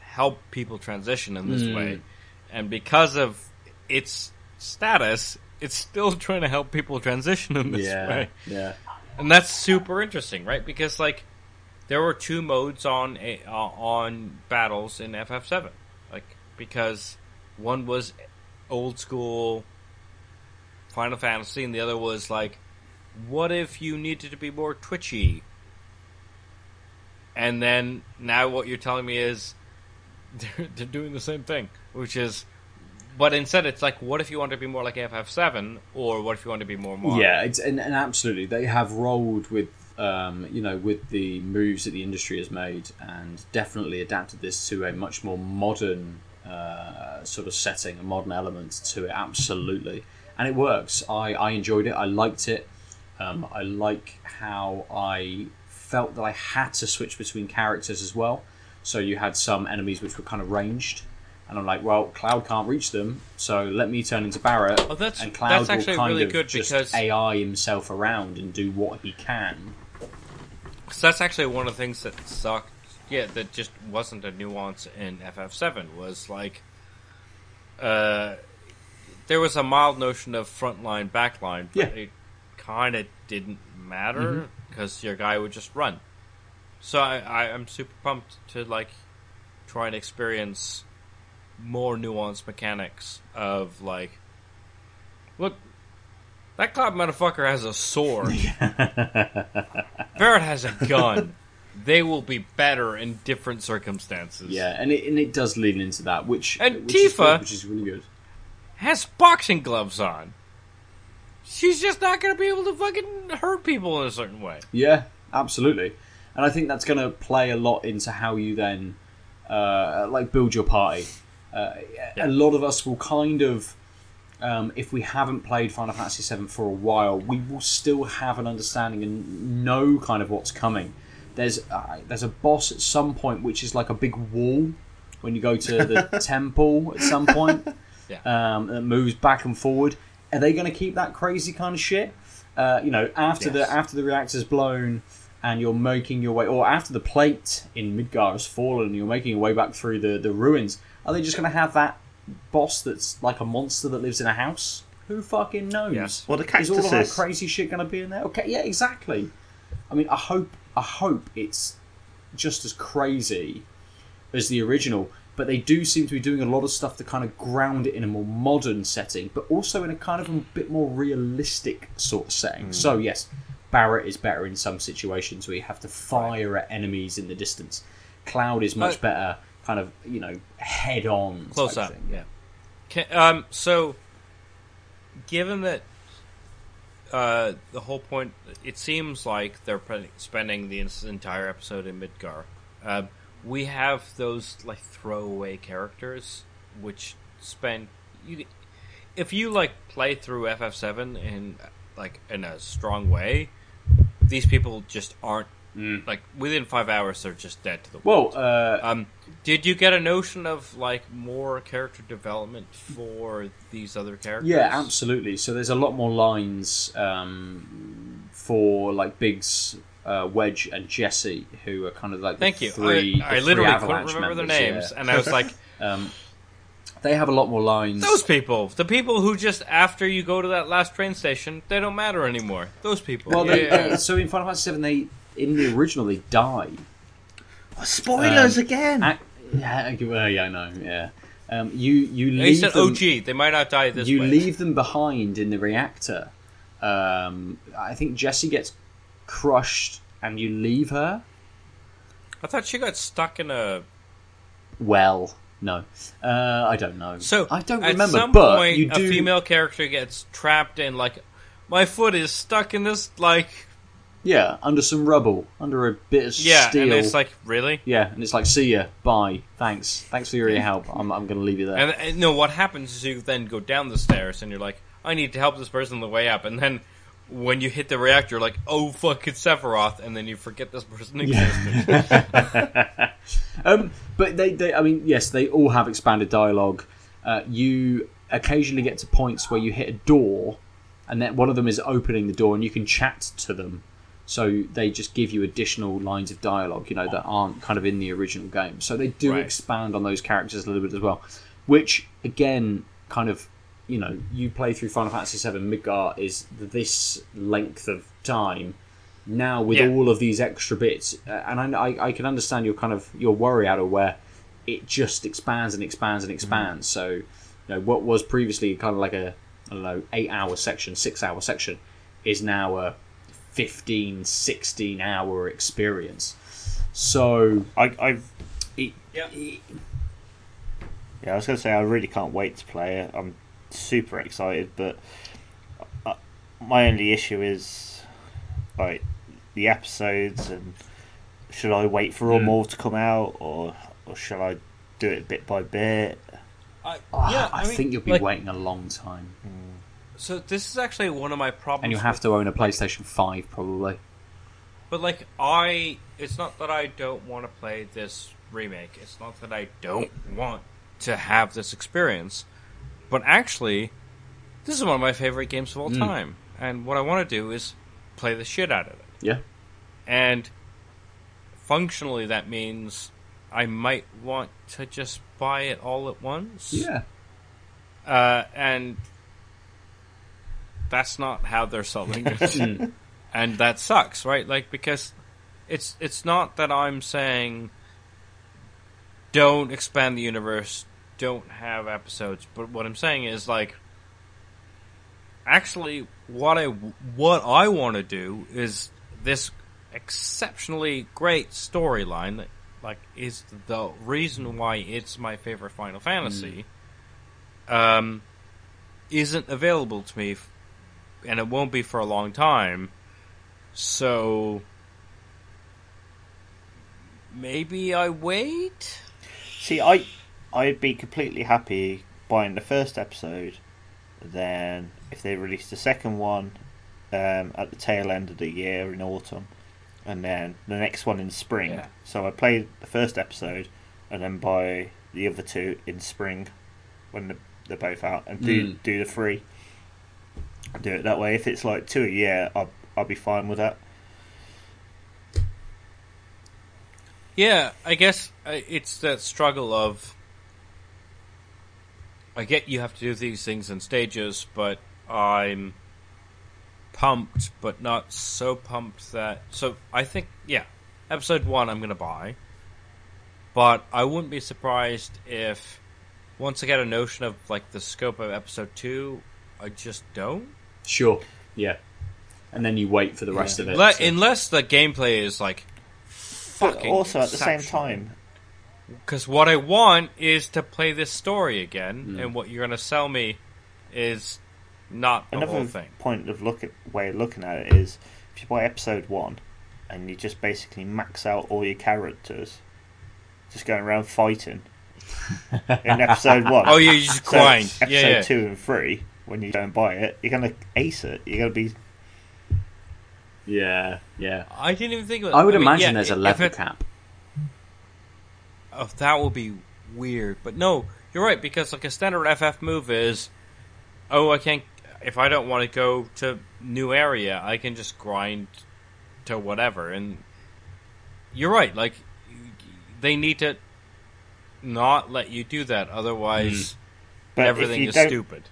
help people transition in this Mm. way and because of its status it's still trying to help people transition in this yeah, way yeah. and that's super interesting, right? Because like there were two modes on uh, on battles in FF7, like because one was old school Final Fantasy, and the other was like, what if you needed to be more twitchy? And then now what you're telling me is they're, they're doing the same thing, which is. But instead, it's like, what if you want to be more like FF7, or what if you want to be more modern? Yeah, it's, and, and absolutely, they have rolled with um, you know with the moves that the industry has made, and definitely adapted this to a much more modern uh, sort of setting, a modern element to it. Absolutely, and it works. I, I enjoyed it. I liked it. Um, I like how I felt that I had to switch between characters as well. So you had some enemies which were kind of ranged. And I'm like, well, Cloud can't reach them, so let me turn into Barret, Oh, that's- and Cloud that's will actually kind really of good just because- AI himself around and do what he can. Because that's actually one of the things that sucked. Yeah, that just wasn't a nuance in FF7. Was like, uh, there was a mild notion of front frontline, backline, but Yeah. Mm-hmm. it kind of didn't matter because your guy would just run. So I, I, I'm super pumped to like try and experience more nuanced mechanics of like, look, that cloud motherfucker has a sword. Barret has a gun. They will be better in different circumstances. Yeah, and it, and it does lean into that, which And which is Tifa- good, which is really good. Has boxing gloves on. She's just not going to be able to fucking hurt people in a certain way. Yeah, absolutely, and I think that's going to play a lot into how you then uh, like build your party. Uh, A lot of us will kind of, um, if we haven't played Final Fantasy VII for a while, we will still have an understanding and know kind of what's coming. There's uh, there's a boss at some point which is like a big wall when you go to the temple at some point. Yeah. um, that moves back and forward. Are they going to keep that crazy kind of shit? Uh, you know, after Yes. the after the reactor's blown and you're making your way, or after the plate in Midgar has fallen, and you're making your way back through the, the ruins. Are they just going to have that boss that's like a monster that lives in a house? Who fucking knows? Yes. Well, the Is all of that crazy shit going to be in there? Okay, yeah, exactly. I mean, I hope I hope it's just as crazy as the original, but they do seem to be doing a lot of stuff to kind of ground it in a more modern setting, but also in a kind of a bit more realistic sort of setting. So yes, Barret is better in some situations where you have to fire at enemies in the distance. Cloud is much Uh, better, kind of you know head on Close up. thing. Yeah. Can, um. So, given that uh, the whole point. It seems like they're pre- spending the entire episode in Midgar. Um, we have those like throwaway characters, which spend you. If you like play through FF7 in like in a strong way, these people just aren't like within five hours they're just dead to the world. Well, uh, Um, did you get a notion of like more character development for these other characters? Yeah, absolutely. So there's a lot more lines um, for like Biggs, uh, Wedge, and Jesse, who are kind of like Thank you. three. I, I literally couldn't Avalanche remember their names, yeah. and I was like, Um, they have a lot more lines. "Those people, the people who just after you go to that last train station, they don't matter anymore. Those people." well, yeah, they, yeah, so in Final Fantasy VII, they in the original they die. Oh, spoilers Um, again. Ac- yeah, well, yeah, I know. Yeah, um, you you They leave said them, OG. They might not die this you way. leave them behind in the reactor. Um, I think Jesse gets crushed, and you leave her. I thought she got stuck in a. Well, no, uh, I don't know. So I don't at remember, some but point, you do. a female character gets trapped in like, my foot is stuck in this like Yeah, under some rubble, under a bit of yeah, steel. and it's like really. yeah, and it's like, see ya, bye, thanks, thanks for your help. I'm, I'm going to leave you there. And, and no, what happens is you then go down the stairs and you're like, I need to help this person on the way up, and then when you hit the reactor, you're like, oh fuck, it's Sephiroth, and then you forget this person existed. um, but they, they, I mean, yes, they all have expanded dialogue. Uh, you occasionally get to points where you hit a door, and then one of them is opening the door, and you can chat to them. So they just give you additional lines of dialogue, you know, that aren't kind of in the original game. So they do Right. expand on those characters a little bit as well, which again, kind of, you know, you play through Final Fantasy VII. Midgar is this length of time. Now with Yeah. all of these extra bits, uh, and I, I, I can understand your kind of your worry out of where it just expands and expands and expands. So, you know, what was previously kind of like a I don't know eight hour section, six hour section, is now a 15, 16 hour experience. So, I, I've it, Yeah. it- yeah, I was going to say I really can't wait to play it. I'm super excited, but uh, my only issue is like the episodes and should I wait for all Mm. more to come out or or shall I do it bit by bit? I, oh, yeah, I, I, mean, think you'll be like, waiting a long time, So this is actually one of my problems. and you'll have to own a PlayStation Five probably. But like I, it's not that I don't want to play this remake. It's not that I don't want to have this experience. But actually, this is one of my favorite games of all Mm. time. And what I want to do is play the shit out of it. Yeah, And functionally, that means I might want to just buy it all at once. yeah. Uh, and that's not how they're selling it. Mm. and that sucks, right? Like because it's it's not that I'm saying don't expand the universe, don't have episodes, but what I'm saying is like actually what I what I want to do is this exceptionally great storyline that like is the reason why it's my favorite Final Fantasy um isn't available to me and it won't be for a long time so maybe I wait See, I I'd be completely happy buying the first episode. Then, if they released the second one um, at the tail end of the year in autumn, and then the next one in spring. Yeah. So I play the first episode, and then buy the other two in spring when the, they're both out, and do Mm. do the three. Do it that way. If it's like two a year, I'll I'll be fine with that. Yeah, I guess uh, it's that struggle of. I get you have to do these things in stages, but I'm pumped, but not so pumped that. So I think, yeah, episode one I'm going to buy. But I wouldn't be surprised if, once I get a notion of like the scope of episode two, I just don't. Sure. Yeah. And then you wait for the rest of it. Le- so- Unless the gameplay is like. But Fucking also at the same time, Because what I want is to play this story again, Mm. and what you're going to sell me is not the Another whole thing. point of look at way of looking at it is if you buy episode one and you just basically max out all your characters, just going around fighting. In episode one, Oh, yeah, you just So, grind. Episode Yeah, yeah. two and three, when you go and buy it, you're gonna ace it. You're gonna be Yeah, yeah. I didn't even think of it. I would mean, imagine yeah, there's a level it- cap. Oh, that would be weird. But no, you're right because like a standard FF move is, oh, I can't. If I don't want to go to new area, I can just grind to whatever. And you're right. Like they need to not let you do that, otherwise hmm. but if everything you is don't- stupid.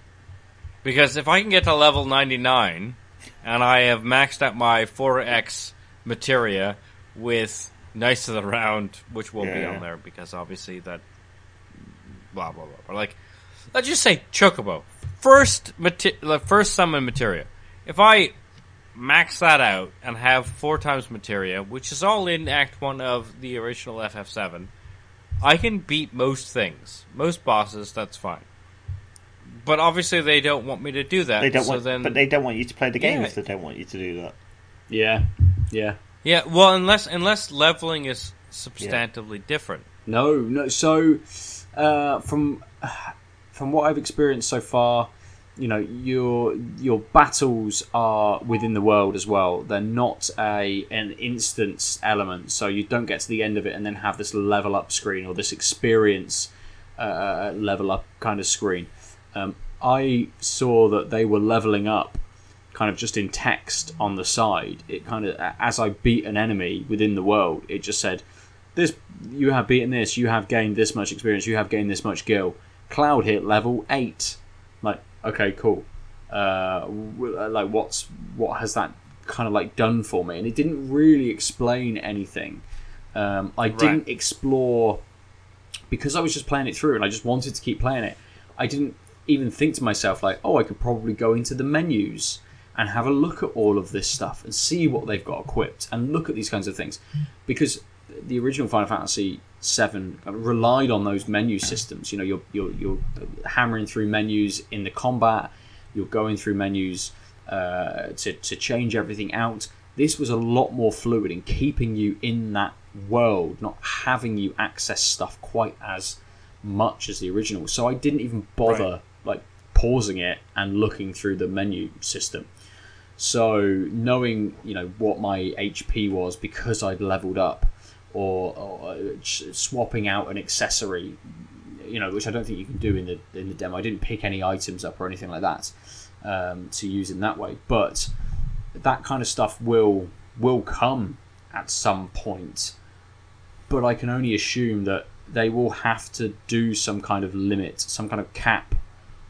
Because if I can get to level 99 and I have maxed out my 4x materia with Knights of the Round, which won't be on there because obviously that blah blah blah. But like, let's just say Chocobo first mate- first summon materia. If I max that out and have four times materia, which is all in Act One of the original FF7, I can beat most things, most bosses. That's fine. But obviously, they don't want me to do that. They don't so want, then, but they don't want you to play the game Yeah. if they don't want you to do that. Yeah, yeah. yeah. Well, unless unless leveling is substantively different. No, no. So, uh, from from what I've experienced so far, you know, your your battles are within the world as well. They're not a an instance element, so you don't get to the end of it and then have this level up screen or this experience uh, level up kind of screen. Um, I saw that they were leveling up kind of just in text on the side. It kind of as I beat an enemy within the world, it just said this you have beaten this, you have gained this much experience, you have gained this much gil. Cloud hit level eight. Like, okay, cool. Uh, like, what's what has that kind of like done for me? And it didn't really explain anything. Um, I didn't explore because I was just playing it through and I just wanted to keep playing it. I didn't even think to myself like, oh, I could probably go into the menus and have a look at all of this stuff and see what they've got equipped and look at these kinds of things because the original Final Fantasy VII relied on those menu systems. You know, you're you're, you're hammering through menus in the combat. You're going through menus uh, to to change everything out. This was a lot more fluid in keeping you in that world, not having you access stuff quite as much as the original. So I didn't even bother Right. Like pausing it and looking through the menu system. So knowing you know what my HP was because I'd leveled up, or, or uh, swapping out an accessory, you know, which I don't think you can do in the in the demo. I didn't pick any items up or anything like that um, to use in that way, but that kind of stuff will will come at some point. But I can only assume that they will have to do some kind of limit, some kind of cap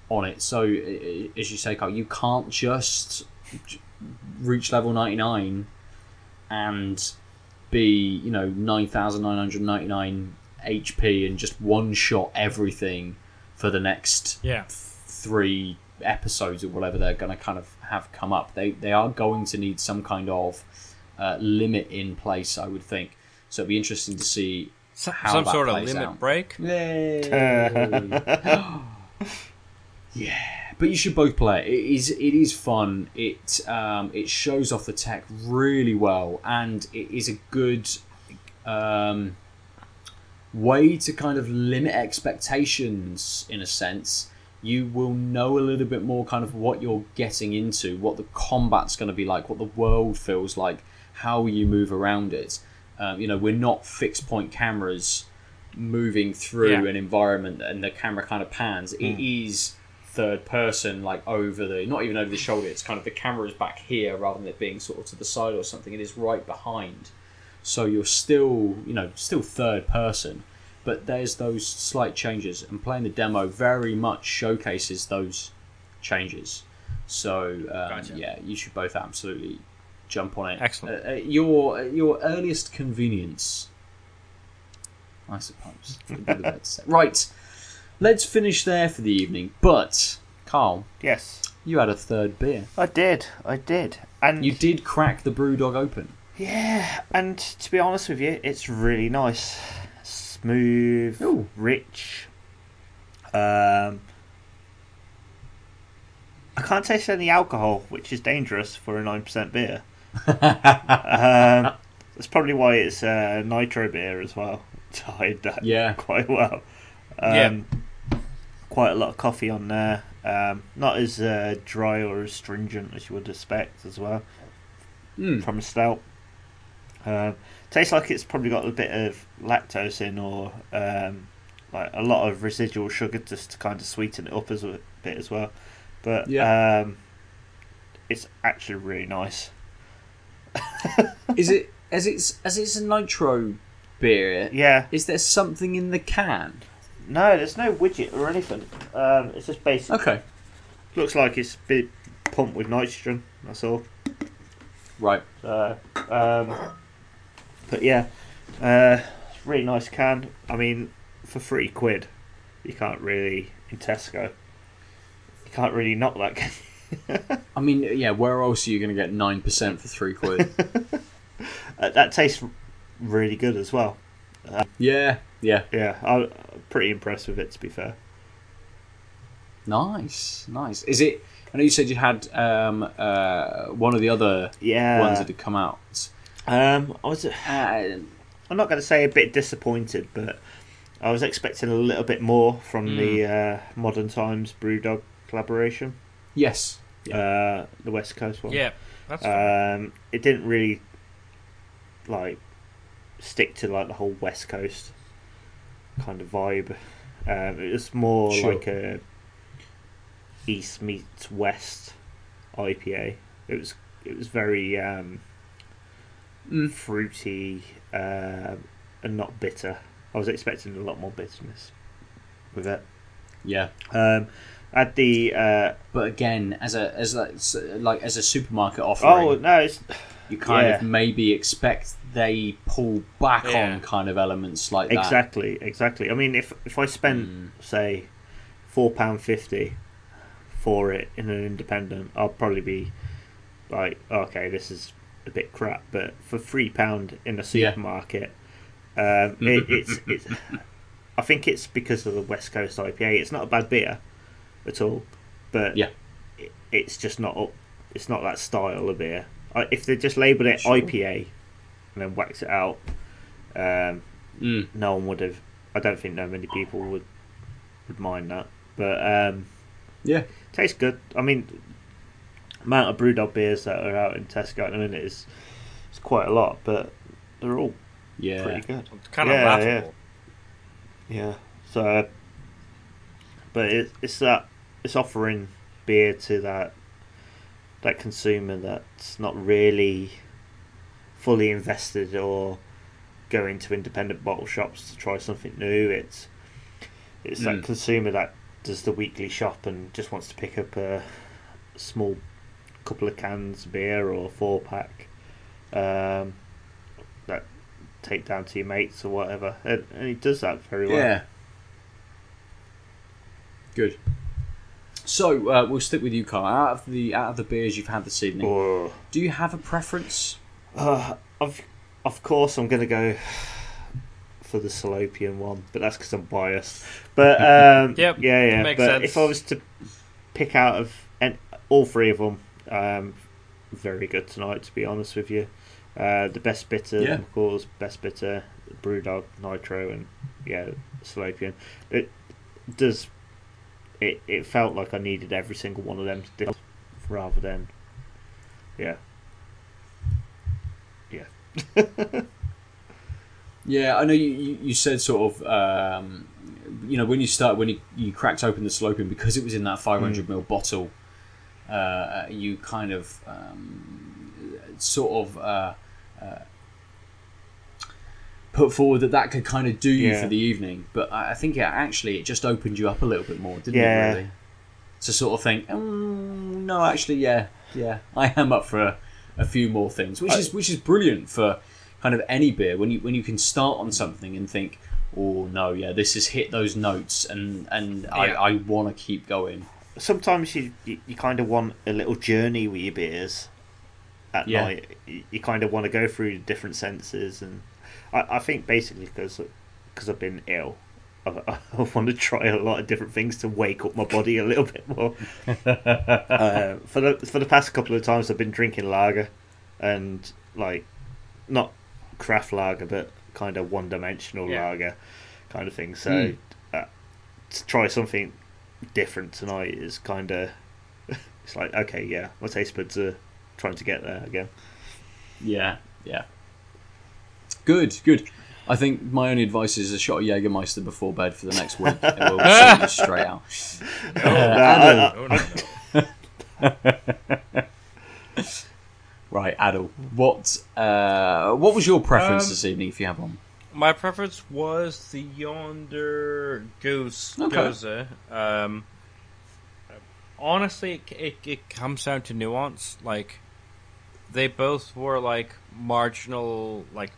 on it. So, i- i- as you say, Carl, you can't just reach level 99 and be, you know, 9,999 HP and just one shot everything for the next Yeah. three episodes or whatever they're going to kind of have come up. They they are going to need some kind of uh, limit in place, I would think. So it'd be interesting to see So- how some sort of limit out. break. yeah, but you should both play it. It is it is fun. It um, it shows off the tech really well, and it is a good um, way to kind of limit expectations in a sense. You will know a little bit more kind of what you're getting into, what the combat's going to be like, what the world feels like, how you move around it. Um, you know, we're not fixed point cameras moving through Yeah. an environment and the camera kind of pans. It is third person, like over the, not even over the shoulder. It's kind of the camera is back here rather than it being sort of to the side or something. It is right behind. So you're still, you know, still third person, but there's those slight changes, and playing the demo very much showcases those changes. So um, Gotcha. yeah, you should both absolutely jump on it. Excellent. Uh, uh, your your earliest convenience, I suppose. would be the way to say. Right, let's finish there for the evening. But Carl, Yes, you had a third beer. I did. I did. And You did crack the brew dog open. yeah, and to be honest with you, it's really nice, smooth, Ooh. rich. Um, I can't taste any alcohol, which is dangerous for a nine percent beer. um, that's probably why it's a nitro beer as well. To hide that Yeah. quite well. Um, Quite a lot of coffee on there. Um, not as uh, dry or as stringent as you would expect as well Mm. from a stout. Um, tastes like it's probably got a bit of lactose in, or um, like a lot of residual sugar just to kind of sweeten it up as a bit as well. But Yeah. um, it's actually really nice. Is it as it's as it's a nitro beer? Yeah, Is there something in the can? No, there's no widget or anything. Um, it's just basic. Okay. Looks like it's been pumped with nitrogen. That's all. Right. So, um, but yeah, uh, it's a really nice can. I mean, for three quid, you can't really in Tesco. You can't really knock that. Can? I mean, yeah. Where else are you going to get nine percent for three quid? Uh, that tastes really good as well. yeah. Yeah. Yeah, I'm pretty impressed with it. To be fair, Nice. Nice. Is it? I know you said you had um, uh, one of the other yeah. ones that had come out. um, I was. Uh, I'm not going to say a bit disappointed, but I was expecting a little bit more from the uh, Modern Times BrewDog collaboration, yes. uh, the West Coast one. Yeah, that's fine. Um, it didn't really like stick to like the whole West Coast kind of vibe. Um, it was more Sure. like a East meets West IPA. It was it was very um, Mm. fruity uh, and not bitter. I was expecting a lot more bitterness with it. Yeah. Um, at the uh, But again, as a as s- like as a supermarket offering, oh no, it's you kind of maybe expect they pull back Yeah. on kind of elements like that. Exactly, exactly. I mean, if if I spent Mm. say four pound fifty for it in an independent, I'll probably be like, okay, this is a bit crap. But for three pound in a Yeah. supermarket, um, it, it's it's. I think it's because of the West Coast IPA. It's not a bad beer at all, but Yeah. it, it's just not up. It's not that style of beer. I, if they just labelled it Sure. IPA and then wax it out, um, Mm. no one would have. I don't think no many people would would mind that. But um, Yeah. tastes good. I mean, amount of brewdog beers that are out in Tesco at the minute is is quite a lot, but they're all Yeah. pretty good. It's kind of yeah. Yeah. So, but it, it's that it's offering beer to that that consumer that's not really fully invested or going to independent bottle shops to try something new. It's it's Mm. that consumer that does the weekly shop and just wants to pick up a small couple of cans of beer or a four pack um, that take down to your mates or whatever, and, and he does that very well. Yeah. Good. So uh, we'll stick with you, Carl. Out of the out of the beers you've had this evening, Oh. do you have a preference? Uh, of of course, I'm gonna go for the Salopian one, but that's because I'm biased. But um, Yep, yeah, yeah. makes but sense. if I was to pick out of and all three of them, um, very good tonight. To be honest with you, uh, the best bitter, Yeah. McColl's best bitter, BrewDog Nitro, and yeah, Salopian. It does. It it felt like I needed every single one of them to do, rather than, yeah, yeah. Yeah, I know you, you, you said sort of, um, you know, when you start when you, you cracked open the Salopian because it was in that 500 ml bottle, uh, you kind of um, sort of uh, uh, put forward that that could kind of do you Yeah. for the evening. But I think it actually it just opened you up a little bit more, didn't Yeah. it? Really, to sort of think, mm, no, actually, yeah, yeah, I am up for a, a few more things, which I- is which is brilliant for kind of any beer when you when you can start on something and think, oh no, yeah, this has hit those notes, and and Yeah. I, I want to keep going. sometimes you, you, you kind of want a little journey with your beers at Yeah. night. You, you kind of want to go through different senses, and I, I think basically because because I've been ill, I, I want to try a lot of different things to wake up my body a little bit more. uh, for the for the past couple of times, I've been drinking lager, and like not craft lager, but kind of one dimensional Yeah. lager kind of thing. So Mm. uh, to try something different tonight is kind of it's like okay, yeah, my taste buds are trying to get there again. Yeah, yeah. Good, good. I think my only advice is a shot of Jägermeister before bed for the next week. It will sort you straight out. No, I- I- Oh, no, no. Right, Aadil. What uh, what was your preference Um, this evening, if you have one? My preference was the Yonder Goose Okay. Gose. Um, honestly, it, it, it comes down to nuance. Like, they both were like marginal, like uh,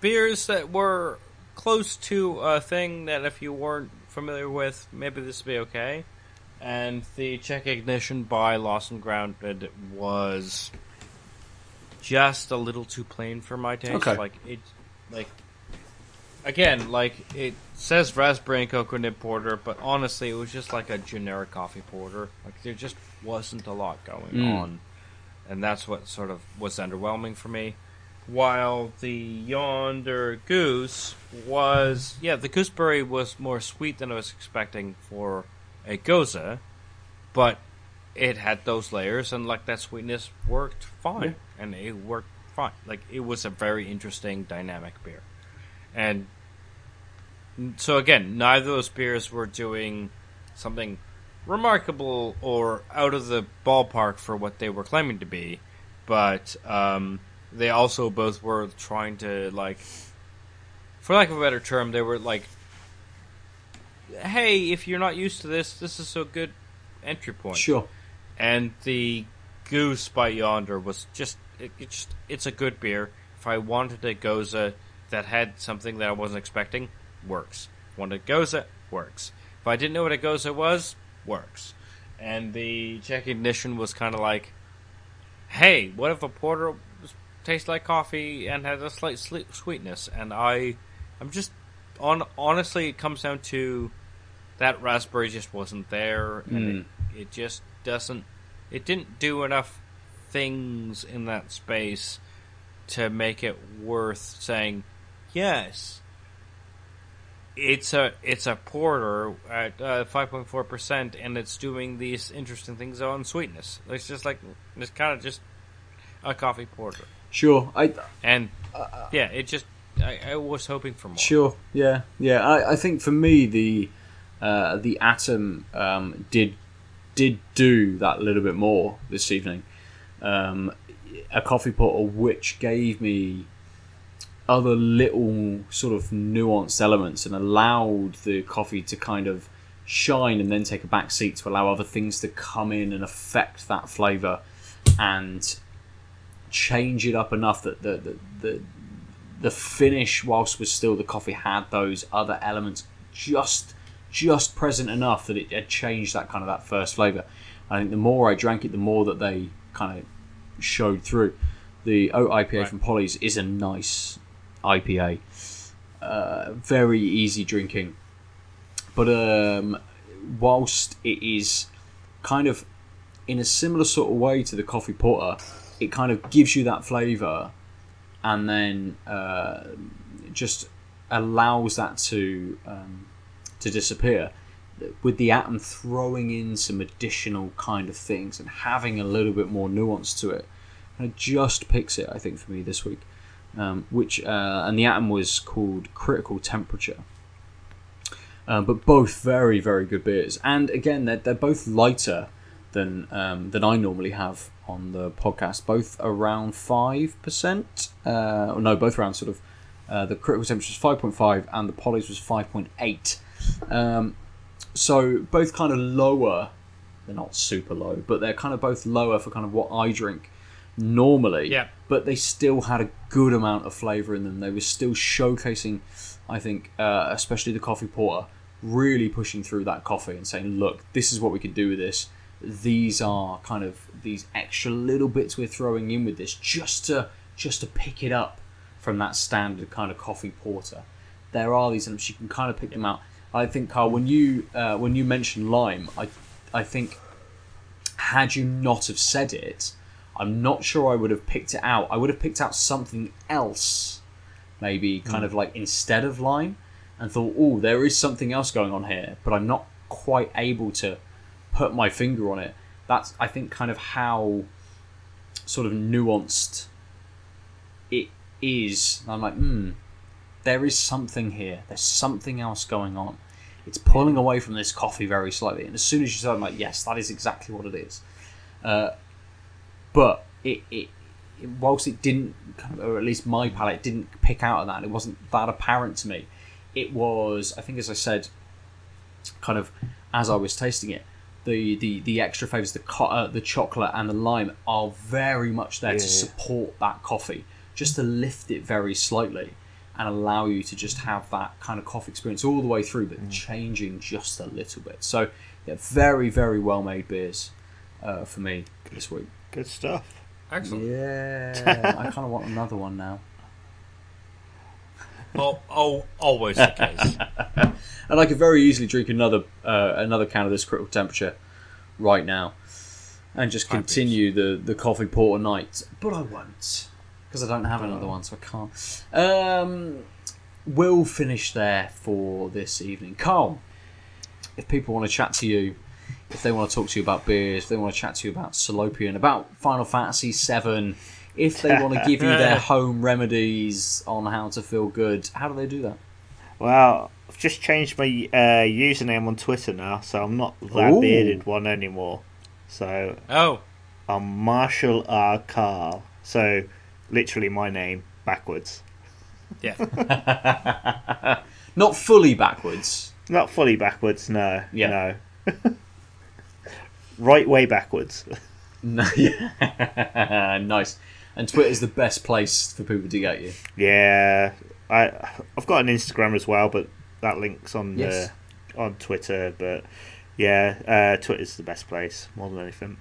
beers that were close to a thing that if you weren't familiar with, maybe this would be okay. And the Czech Ignition by Lost and Grounded was just a little too plain for my taste. Okay. Like it, like again, like it says raspberry and coconut porter, but honestly, it was just like a generic coffee porter. Like there just wasn't a lot going Mm. on, and that's what sort of was underwhelming for me. While the Yonder Goose was, yeah, the gooseberry was more sweet than I was expecting for a gose, but it had those layers and like that sweetness worked fine, and it worked fine. Like it was a very interesting dynamic beer, and so again, neither of those beers were doing something remarkable or out of the ballpark for what they were claiming to be, but um, they also both were trying to like, for lack of a better term, they were like, "Hey, if you're not used to this, this is a good entry point." Sure. and the Goose by Yonder was just it, it just it's a good beer. If I wanted a Gose that had something that I wasn't expecting, works. Wanted a Gose, works. If I didn't know what a Gose was, works. And the Czech Ignition was kind of like, hey, what if a porter tastes like coffee and has a slight sweetness? And I, I'm just on. Honestly, it comes down to that raspberry just wasn't there, and it, it just doesn't. It didn't do enough things in that space to make it worth saying yes. It's a it's a porter at uh, five point four percent, and it's doing these interesting things on sweetness. It's just like it's kind of just a coffee porter, Sure. I and yeah, it just I, I was hoping for more. Sure. Yeah. Yeah. I, I think for me the uh, the atom um, did did do that little bit more this evening. Um, a coffee porter which gave me other little sort of nuanced elements and allowed the coffee to kind of shine and then take a back seat to allow other things to come in and affect that flavour and change it up enough that the, the, the the finish, whilst was still the coffee, had those other elements just just present enough that it had changed that kind of that first flavour. I think the more I drank it, the more that they kind of showed through. The oat IPA Right. from Polly's is a nice IPA, uh, very easy drinking, but um, whilst it is kind of in a similar sort of way to the coffee porter, it kind of gives you that flavour and then uh, just allows that to um, to disappear. With the atom throwing in some additional kind of things and having a little bit more nuance to it, and it just picks it. I think for me this week, um, which uh, and the atom was called Critical Temperature. Um, but both very very good beers, and again they're, they're both lighter than um, than I normally have on the podcast. Both around five percent. Uh, no, both around sort of. Uh, the critical temperature was five point five, and the Polly's was five point eight. Um, so both kind of lower. They're not super low, but they're kind of both lower for kind of what I drink normally. Yeah. But they still had a good amount of flavour in them. They were still showcasing, I think, uh, especially the coffee porter, really pushing through that coffee and saying, "Look, this is what we can do with this. These are kind of these extra little bits we're throwing in with this, just to just to pick it up from that standard kind of coffee porter." there are these and you can kind of pick them out. I think Carl, when you uh, when you mentioned lime, I I think had you not have said it, I'm not sure I would have picked it out. I would have picked out something else, maybe kind of like instead of lime, and thought, oh, there is something else going on here, but I'm not quite able to put my finger on it. That's I think kind of how sort of nuanced it is. I'm like, hmm, there is something here. There's something else going on. It's pulling away from this coffee very slightly. And as soon as you said, I'm like, yes, that is exactly what it is. Uh, but it, it, it, whilst it didn't, or at least my palate didn't pick out of that, it wasn't that apparent to me. It was, I think, as I said, kind of as I was tasting it, the the, the extra flavors, the co- uh, the chocolate and the lime are very much there to Yeah. support that coffee, just to lift it very slightly and allow you to just have that kind of coffee experience all the way through, but changing just a little bit. So, yeah, very very well made beers uh, for me this week. Good stuff. Excellent. Yeah, I kind of want another one now. Oh, oh, always the case. And I could very easily drink another uh, another can of this critical temperature right now, and just continue the the coffee porter night. But I won't because I don't have another one, so I can't. Um, we'll finish there for this evening. Carl, if people want to chat to you, if they want to talk to you about beers, if they want to chat to you about Salopian, about Final Fantasy VII, if they want to give you their home remedies on how to feel good, how do they do that? Well, I've just changed my uh, username on Twitter now, so I'm not that Ooh. bearded one anymore. So Oh, I'm Marshall R. Carl. So literally my name backwards. yeah. Not fully backwards. Not fully backwards, no. Yeah. No. right way backwards. Yeah. nice. And Twitter's the best place for people to get you. Yeah, I I've got an Instagram as well, but that links on Yes. the on Twitter. But yeah, uh, Twitter's the best place more than anything.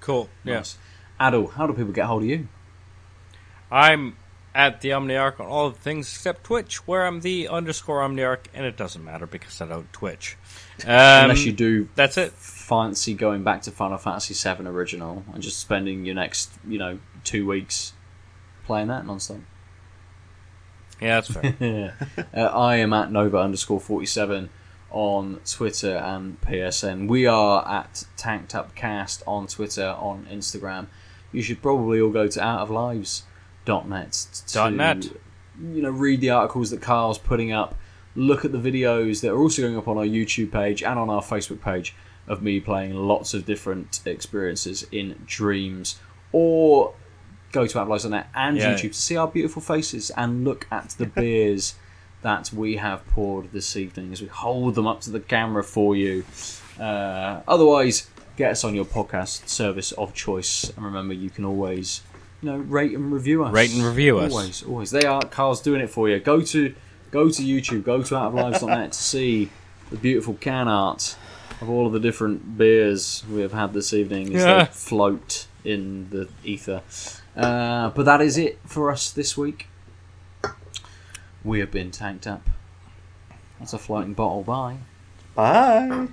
Cool. Yeah. Nice. Aadil, how do people get hold of you? I'm at the Omniarch on all the things except Twitch, where I'm the underscore Omniarch, and it doesn't matter because I don't Twitch. Um, Unless you do That's it. fancy going back to Final Fantasy VII Original and just spending your next, you know, two weeks playing that non-stop. Yeah, that's fair. Uh, I am at Nova underscore 47 on Twitter and PSN. We are at Tanked Up Cast on Twitter, on Instagram. You should probably all go to outoflives.net to Dot net. you know read the articles that Carl's putting up, look at the videos that are also going up on our YouTube page and on our Facebook page of me playing lots of different experiences in Dreams, or go to outoflives.net and Yeah. YouTube to see our beautiful faces and look at the beers that we have poured this evening as we hold them up to the camera for you. Uh, otherwise, get us on your podcast service of choice, and remember, you can always, you know, rate and review us. Rate and review us. Always, always. They are. Carl's doing it for you. Go to go to YouTube. Go to outoflives.net to see the beautiful can art of all of the different beers we have had this evening as Yeah. they float in the ether. Uh, but that is it for us this week. We have been tanked up. That's a floating bottle. Bye. Bye.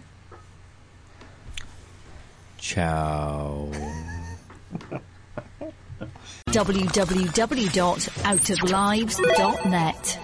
Ciao. www.outoflives.net.